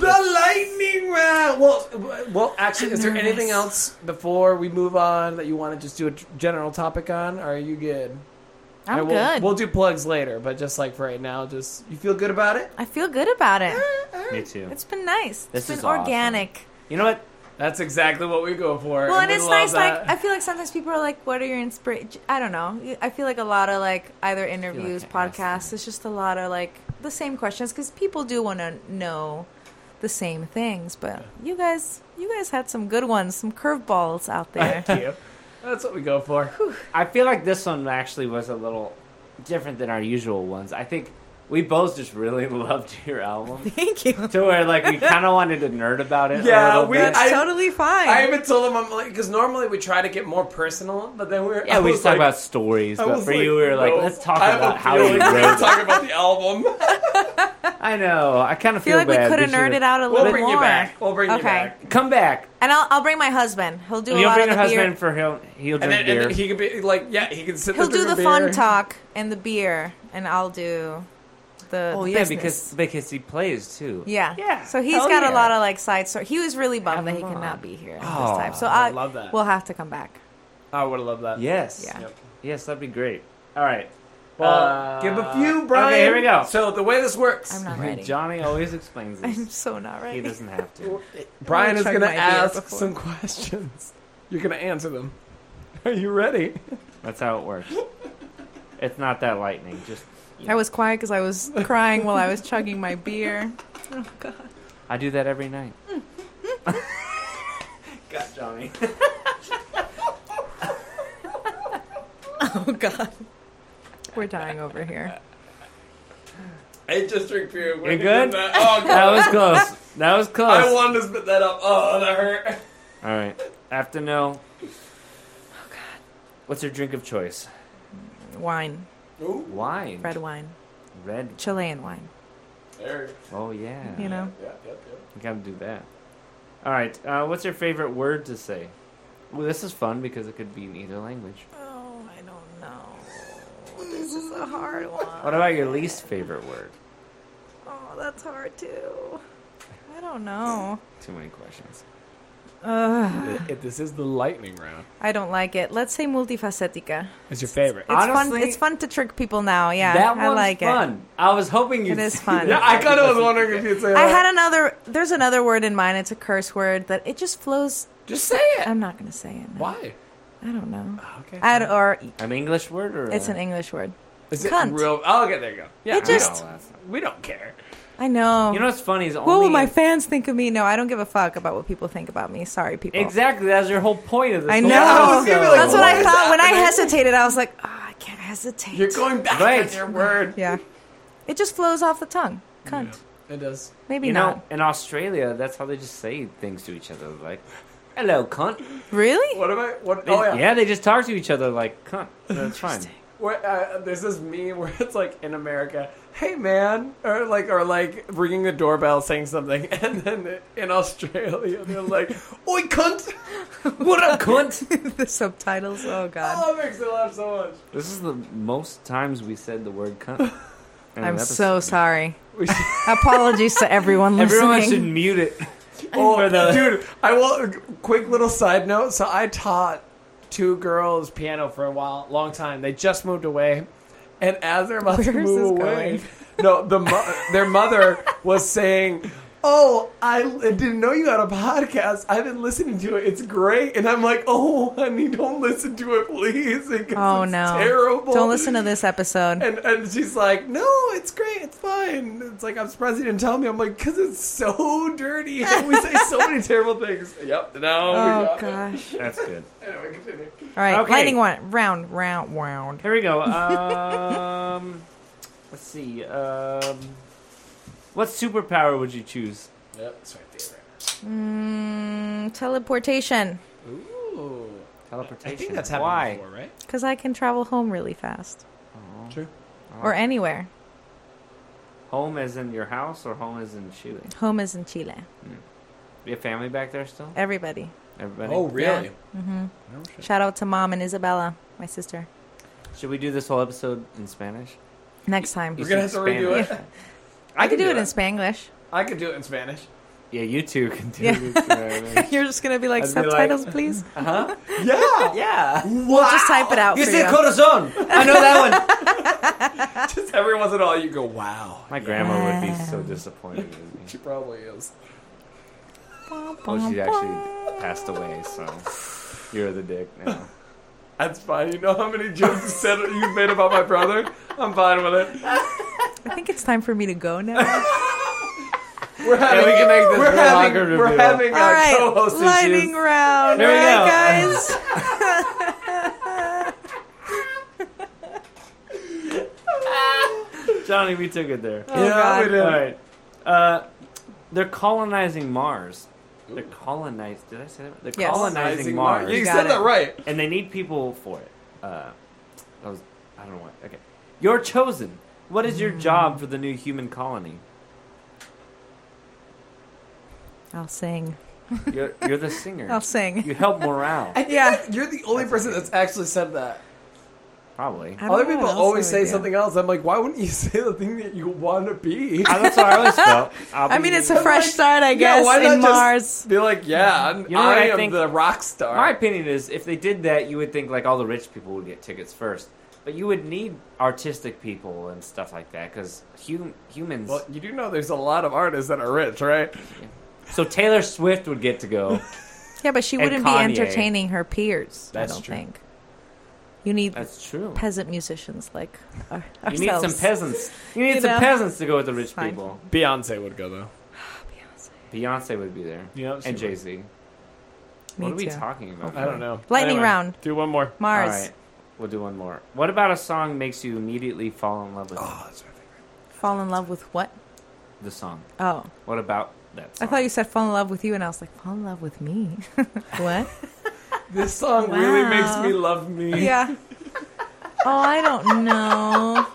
The lightning round. Well, well, actually, is there nervous. anything else before we move on that you want to just do a t- general topic on? Or are you good? I'm And we'll, good. We'll do plugs later, but just like for right now, just you feel good about it. I feel good about it. Me too. It's been nice. This it's been is awesome. organic. You know what? That's exactly what we go for. Well, and we it's nice. that. Like I feel like sometimes people are like, "What are your inspiration?" I don't know. I feel like a lot of like either interviews, I asked podcasts. It's just a lot of like the same questions because people do want to know the same things. But you guys, you guys had some good ones, some curveballs out there. Thank you. That's what we go for. I feel like this one actually was a little different than our usual ones. I think we both just really loved your album Thank you. to where like we kind of wanted to nerd about it. Yeah, a we- bit. That's I- totally fine. I even told him I'm like because normally we try to get more personal, but then we're yeah, I we was just talk about stories, I but was for you, we were like, let's talk I have a about how you feeling we're gonna wrote. talk about the album. I know. I kind of I feel like we could have should've- nerded out a little. Bit. We'll little bring more. you back. We'll bring you back. Come back. And I'll I'll bring my husband. He'll do a You'll bring your the beer. husband for he'll he'll And drink then, beer. and then he could be like, yeah, he can sit. He'll do the drinking fun talk and the beer, and I'll do the. oh the yeah, business. because because he plays too. Yeah. Yeah. So he's Hell got yeah. a lot of like side story. He was really bummed Have that he him cannot on. be here Oh, this time. So I I love that. We'll have to come back. I would love that. Yes. Yeah. Yep. Yes, that'd be great. All right. Well, Uh, give a few, Brian. Okay, here we go. So the way this works, I'm not ready. Johnny always explains this. I'm so not ready. he doesn't have to. Brian is going to ask some questions. You're going to answer them. Are you ready? That's how it works. It's not that lightning. Just I was quiet because I was crying while I was chugging my beer. Oh God. I do that every night. Got Johnny. Oh God. We're dying over here. I just drink beer. You good? That. Oh, God. That was close. That was close. I wanted to spit that up. Oh, that hurt. All right. I have to know. Oh God. What's your drink of choice? Wine, Ooh. Wine. red wine, Red. Chilean wine. There. Oh yeah. You know. Yeah, yep, yep. You gotta do that. All right. Uh, what's your favorite word to say? Well, this is fun because it could be in either language. Oh, I don't know. This is a hard one. What about your least favorite word? Oh, that's hard too. I don't know. Too many questions. Ugh, If this is the lightning round, I don't like it. Let's say multifacetica. it's your favorite. It's fun. Honestly, It's fun to trick people now. Yeah, that I one's like it. fun. I was hoping you. It is fun. Yeah, I kind of was wondering if you'd say that. I had another. There's another word in mind. It's a curse word that it just flows. Just say it. I'm not gonna say it. no. Why? I don't know. Oh, okay. I d- or An English word or it's a- an English word. Is it Cunt. real? Oh, okay, there you go. Yeah, It we just- don't- we don't care. I know. You know what's funny is what will my fans think of me? No, I don't give a fuck about what people think about me. Sorry, people. exactly that's your whole point of this. I know. I was gonna be like, That's what I what is thought when I hesitated. I was like, oh, I can't hesitate. You're going back Right. on your word. yeah. It just flows off the tongue. Cunt. It does. Maybe You not. know, in Australia, that's how they just say things to each other, like, "Hello, cunt." Really? What am I? What? They- oh yeah. yeah, they just talk to each other like cunt. That's fine. Where, uh, there's this meme where it's like in America, "Hey man," or like or like ringing the doorbell, saying something, and then in Australia they're like, "Oi cunt!" What up, cunt? the subtitles. Oh god. Oh, it makes me laugh so much. This is the most times we said the word cunt. I'm so sorry. Apologies to everyone listening. Everyone should mute it. oh, the- dude, I will. Quick little side note. So I taught Two girls piano for a while, long time. They just moved away. And as they're about to Where is move this away, no, the mo- their mother was saying, "Oh, I didn't know you had a podcast. I've been listening to it. It's great." And I'm like, "Oh, honey, don't listen to it, please. Because Oh it's no! terrible. Don't listen to this episode. And and she's like, "No, it's great. It's fine." It's like I'm surprised you didn't tell me. I'm like, "Cause it's so dirty. And we say so many terrible things." Yep. No. we Oh got it. gosh! That's good. Anyway, continue. All right, Okay. lightning one round, round, round. Here we go. Um, let's see. Um, what superpower would you choose? Yep. That's right there. Mm, teleportation, Ooh. Teleportation. I think that's happened Why? before, right? because I can travel home really fast Oh. True. or anywhere. Home is in your house or home is in Chile? Home is in Chile. You have family back there still? Everybody. Everybody? Oh, really? hmm Oh, shit. Shout out to mom and Isabella, my sister. Should we do this whole episode in Spanish? Next time. We're gonna have to redo Spanish. it. I could do it it. in Spanglish. I could do it in Spanish. Yeah, you two can do Yeah. it in You're just gonna be like I'd be like- subtitles, please. Uh-huh. Yeah. Yeah. We'll just type it out You for said corazon. I know that one. Just every once in a while, you go, "Wow." My grandma would be so disappointed in me. She probably is. Well, she actually passed away, so you're the dick now. That's fine. You know how many jokes you said you've made about my brother? I'm fine with it. I think it's time for me to go now. We're having, we can make this we're real having, awkward we're review. having All right, co-host lightning issues. round. There we right, go. guys? Johnny, we took it there. Oh, yeah, God. we did. All right. Uh, they're colonizing Mars. They're colonized. Did I say that? They're Yes. colonizing Mar- Mars, You You said got that right. and they need people for it. Uh, that was I don't know why. Okay, you're chosen. What is your job for the new human colony? I'll sing. You're you're the singer. I'll sing. You help morale. I think Yeah. that you're the only person that's actually said that. Probably. I don't Other know people what else always I say would do. something else. I'm like, why wouldn't you say the thing that you want to be? Uh, That's how I always felt. I'll I be- mean, it's a fresh start, I Yeah, guess, why not in just Mars. Be like, yeah, I'm, You know what I I am think? the rock star. My opinion is, if they did that, you would think like all the rich people would get tickets first, but you would need artistic people and stuff like that because hum- humans. Well, you do know there's a lot of artists that are rich, right? so Taylor Swift would get to go. Yeah, but she And wouldn't be entertaining her peers. That's I don't true. think. You need That's true. peasant musicians like our, You need ourselves. some peasants. You need You some know? peasants to go with the rich Fine. people. Beyonce would go though. Beyonce Beyonce would be there, Yeah, and Jay Z. Me What are we too. talking about? I don't know. Lightning Anyway, round. Do one more. Mars. All right, we'll do one more. What about a song makes you immediately fall in love with Oh, that's my favorite. Fall in love with what? the song? Oh, What about that I thought you said fall in love with you, and I was like, fall in love with me. what? This song really makes me love me. yeah. Oh, I don't know.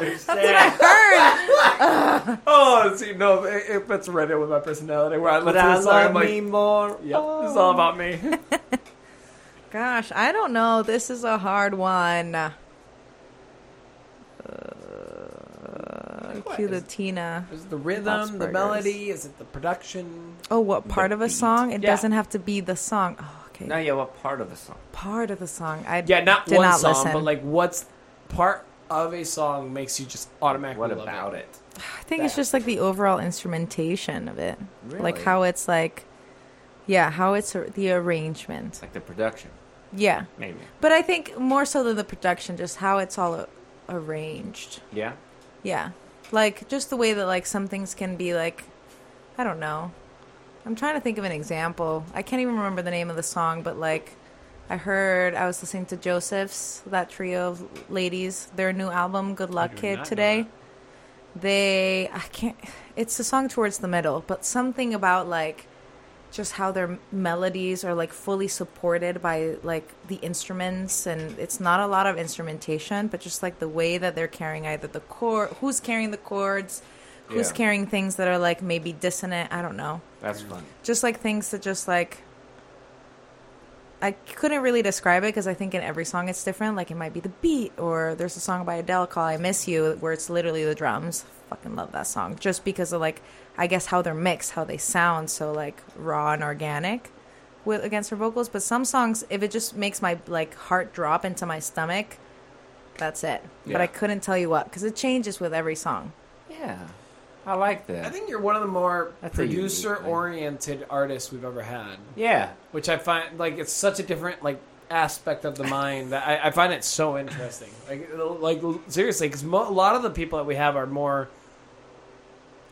That's what I Heard. Oh, see, no, it, it fits right in with my personality. Where I But listen to the song, I'm like, me more. yep, it's all oh. about me. Gosh, I don't know. This is a hard one. Uh, cue the Tina. Is it the rhythm, the melody? Is it the production? Oh, what part of a beat. song? It Yeah. doesn't have to be the song. Oh, okay. Now, yeah, what part of the song? Part of the song. I Yeah, not did one not song, listen. but like what's part of a song makes you just automatically What love about it? it? I think it's just like the overall instrumentation of it, like how it's like, yeah, how it's the arrangement. Like the production, Yeah, maybe. but I think more so than the production, just how it's all a- arranged. Yeah. Yeah. Like just the way that like some things can be like I don't know. I'm trying to think of an example. I can't even remember the name of the song, but like I heard I was listening to Joseph's that trio of ladies their new album Good Luck Kid today. They I can't it's a song towards the middle, but something about like just how their melodies are like fully supported by like the instruments and it's not a lot of instrumentation but just like the way that they're carrying either the chord who's carrying the chords who's Yeah. carrying things that are like maybe dissonant i don't know That's fun. just like things that just like I couldn't really describe it because I think in every song it's different. Like it might be the beat, or there's a song by Adele called "I Miss You" where it's literally the drums. Fucking love that song just because of like I guess how they're mixed, how they sound so like raw and organic with against her vocals. But some songs, if it just makes my like heart drop into my stomach, that's it. But I couldn't tell you what because it changes with every song. Yeah, I like that. I think you're one of the more That's a unique thing. producer-oriented artists we've ever had. yeah, which I find like it's such a different like aspect of the mind that I, I find it so interesting. Like, like seriously, because mo- a lot of the people that we have are more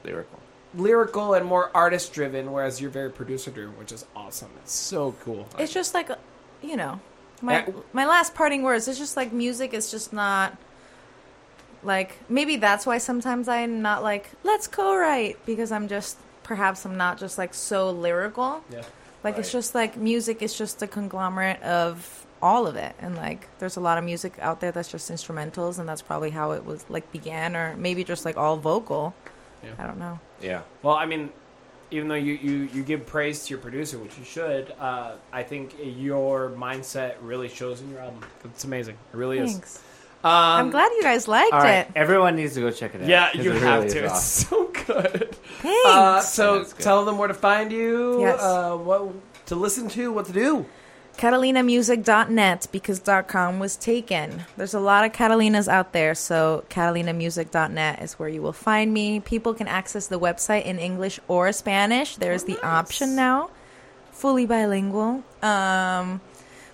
lyrical. Lyrical and more artist driven, whereas you're very producer driven, which is awesome. It's so cool. It's just like, you know, my my last parting words. It's just like music is just not like maybe that's why sometimes I'm not like let's co-write because I'm just perhaps I'm not just like so lyrical. yeah. Like it's just like music is just a conglomerate of all of it, and like there's a lot of music out there that's just instrumentals, and that's probably how it was like began, or maybe just like all vocal. Yeah. I don't know. Yeah, Well, I mean, even though you, you, you give praise to your producer, which you should, uh, I think your mindset really shows in your album. It's amazing. It really is. Thanks. Um, I'm glad you guys liked all right. it. Everyone needs to go check it out. Yeah, you have really to. is It's so good. Thanks. Uh, so That's good. tell them where to find you, Yes. uh, what to listen to, what to do. CatalinaMusic.net because .com was taken. There's a lot of Catalinas out there, so CatalinaMusic.net is where you will find me. People can access the website in English or Spanish. There's the option now, fully bilingual. Um,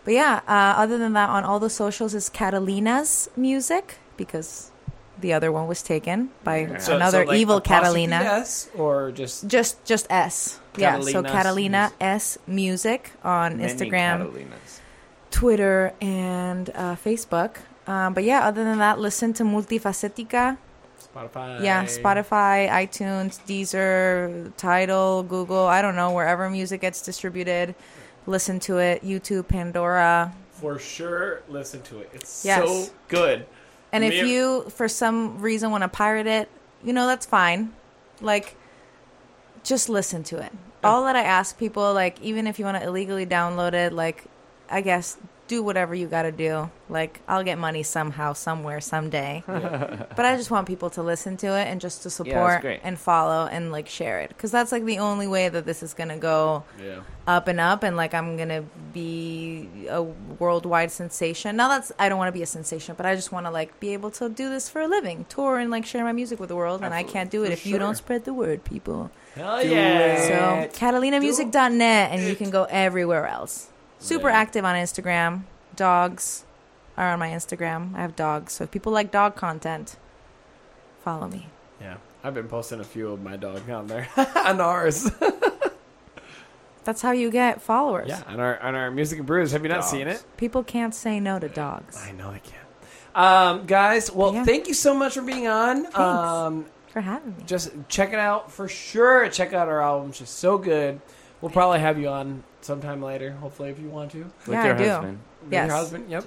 but yeah, uh, other than that, on all the socials is Catalina's Music because the other one was taken by So- another so, like, evil Catalina. S or just Just just S. Yeah, so Catalina Music. S Music on Many Instagram. Catalinas. Twitter and uh, Facebook. Um, but yeah, other than that, listen to Multifacetica. Spotify. Yeah, Spotify, iTunes, Deezer, Tidal, Google. I don't know wherever music gets distributed. Listen to it. YouTube, Pandora. For sure, listen to it. It's Yes. so good. And if you, for some reason, want to pirate it, you know that's fine. Like, just listen to it. All that I ask people, like, even if you want to illegally download it, like, I guess do whatever you got to do. Like, I'll get money somehow, somewhere, someday. but I just want people to listen to it and just to support great. and follow and like share it because that's like the only way that this is gonna go Yeah. up and up and like I'm gonna be a worldwide sensation. Now that's I don't want to be a sensation, but I just want to like be able to do this for a living, tour and like share my music with the world, and I Absolutely. can't do it For if you don't spread the word, people. Hell Do yeah. it. So CatalinaMusic.net, and you can go everywhere else. Super Yeah. active on Instagram. Dogs are on my Instagram. I have dogs, so if people like dog content, follow me. Yeah. I've been posting a few of my dog on there. on ours. That's how you get followers. Yeah, on our on our music and brews. Have you not Dogs. seen it? People can't say no to dogs. I know they can. Um, guys, well, Yeah. thank you so much for being on. Um, For having me. just check it out for sure. Check out our album; it's just so good. We'll probably have you on sometime later, hopefully, if you want to. With Yeah, your I do. husband. With Yes. your husband. Yep.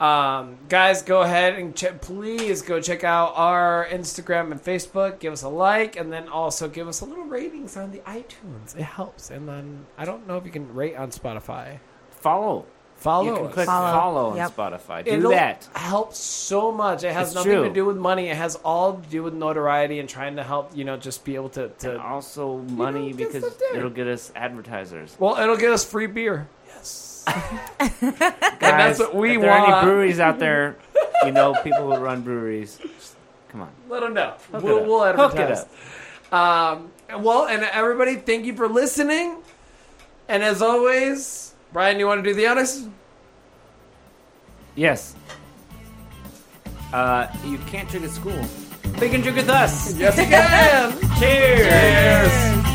Um, guys, go ahead and check, please go check out our Instagram and Facebook. Give us a like, and then also give us a little ratings on the iTunes. It helps. And then I don't know if you can rate on Spotify. Follow. Follow You can us. click Follow. follow, on Yep. Spotify. Do It'll that. help so much. It has It's nothing true. to do with money. It has all to do with notoriety and trying to help. You know, just be able to. to And also money know, because it'll get us advertisers. well, it'll get us free beer. Yes. Guys, what we if there are any breweries out there, you know, people who run breweries, just come on. Let them know. Hook we'll, it up. we'll Hook it advertise. Um, well, and everybody, thank you for listening. And as always, Brian, you want to do the honors? Yes. Uh, you can't drink at school. They can drink with us. Yes, you can. Cheers. Cheers.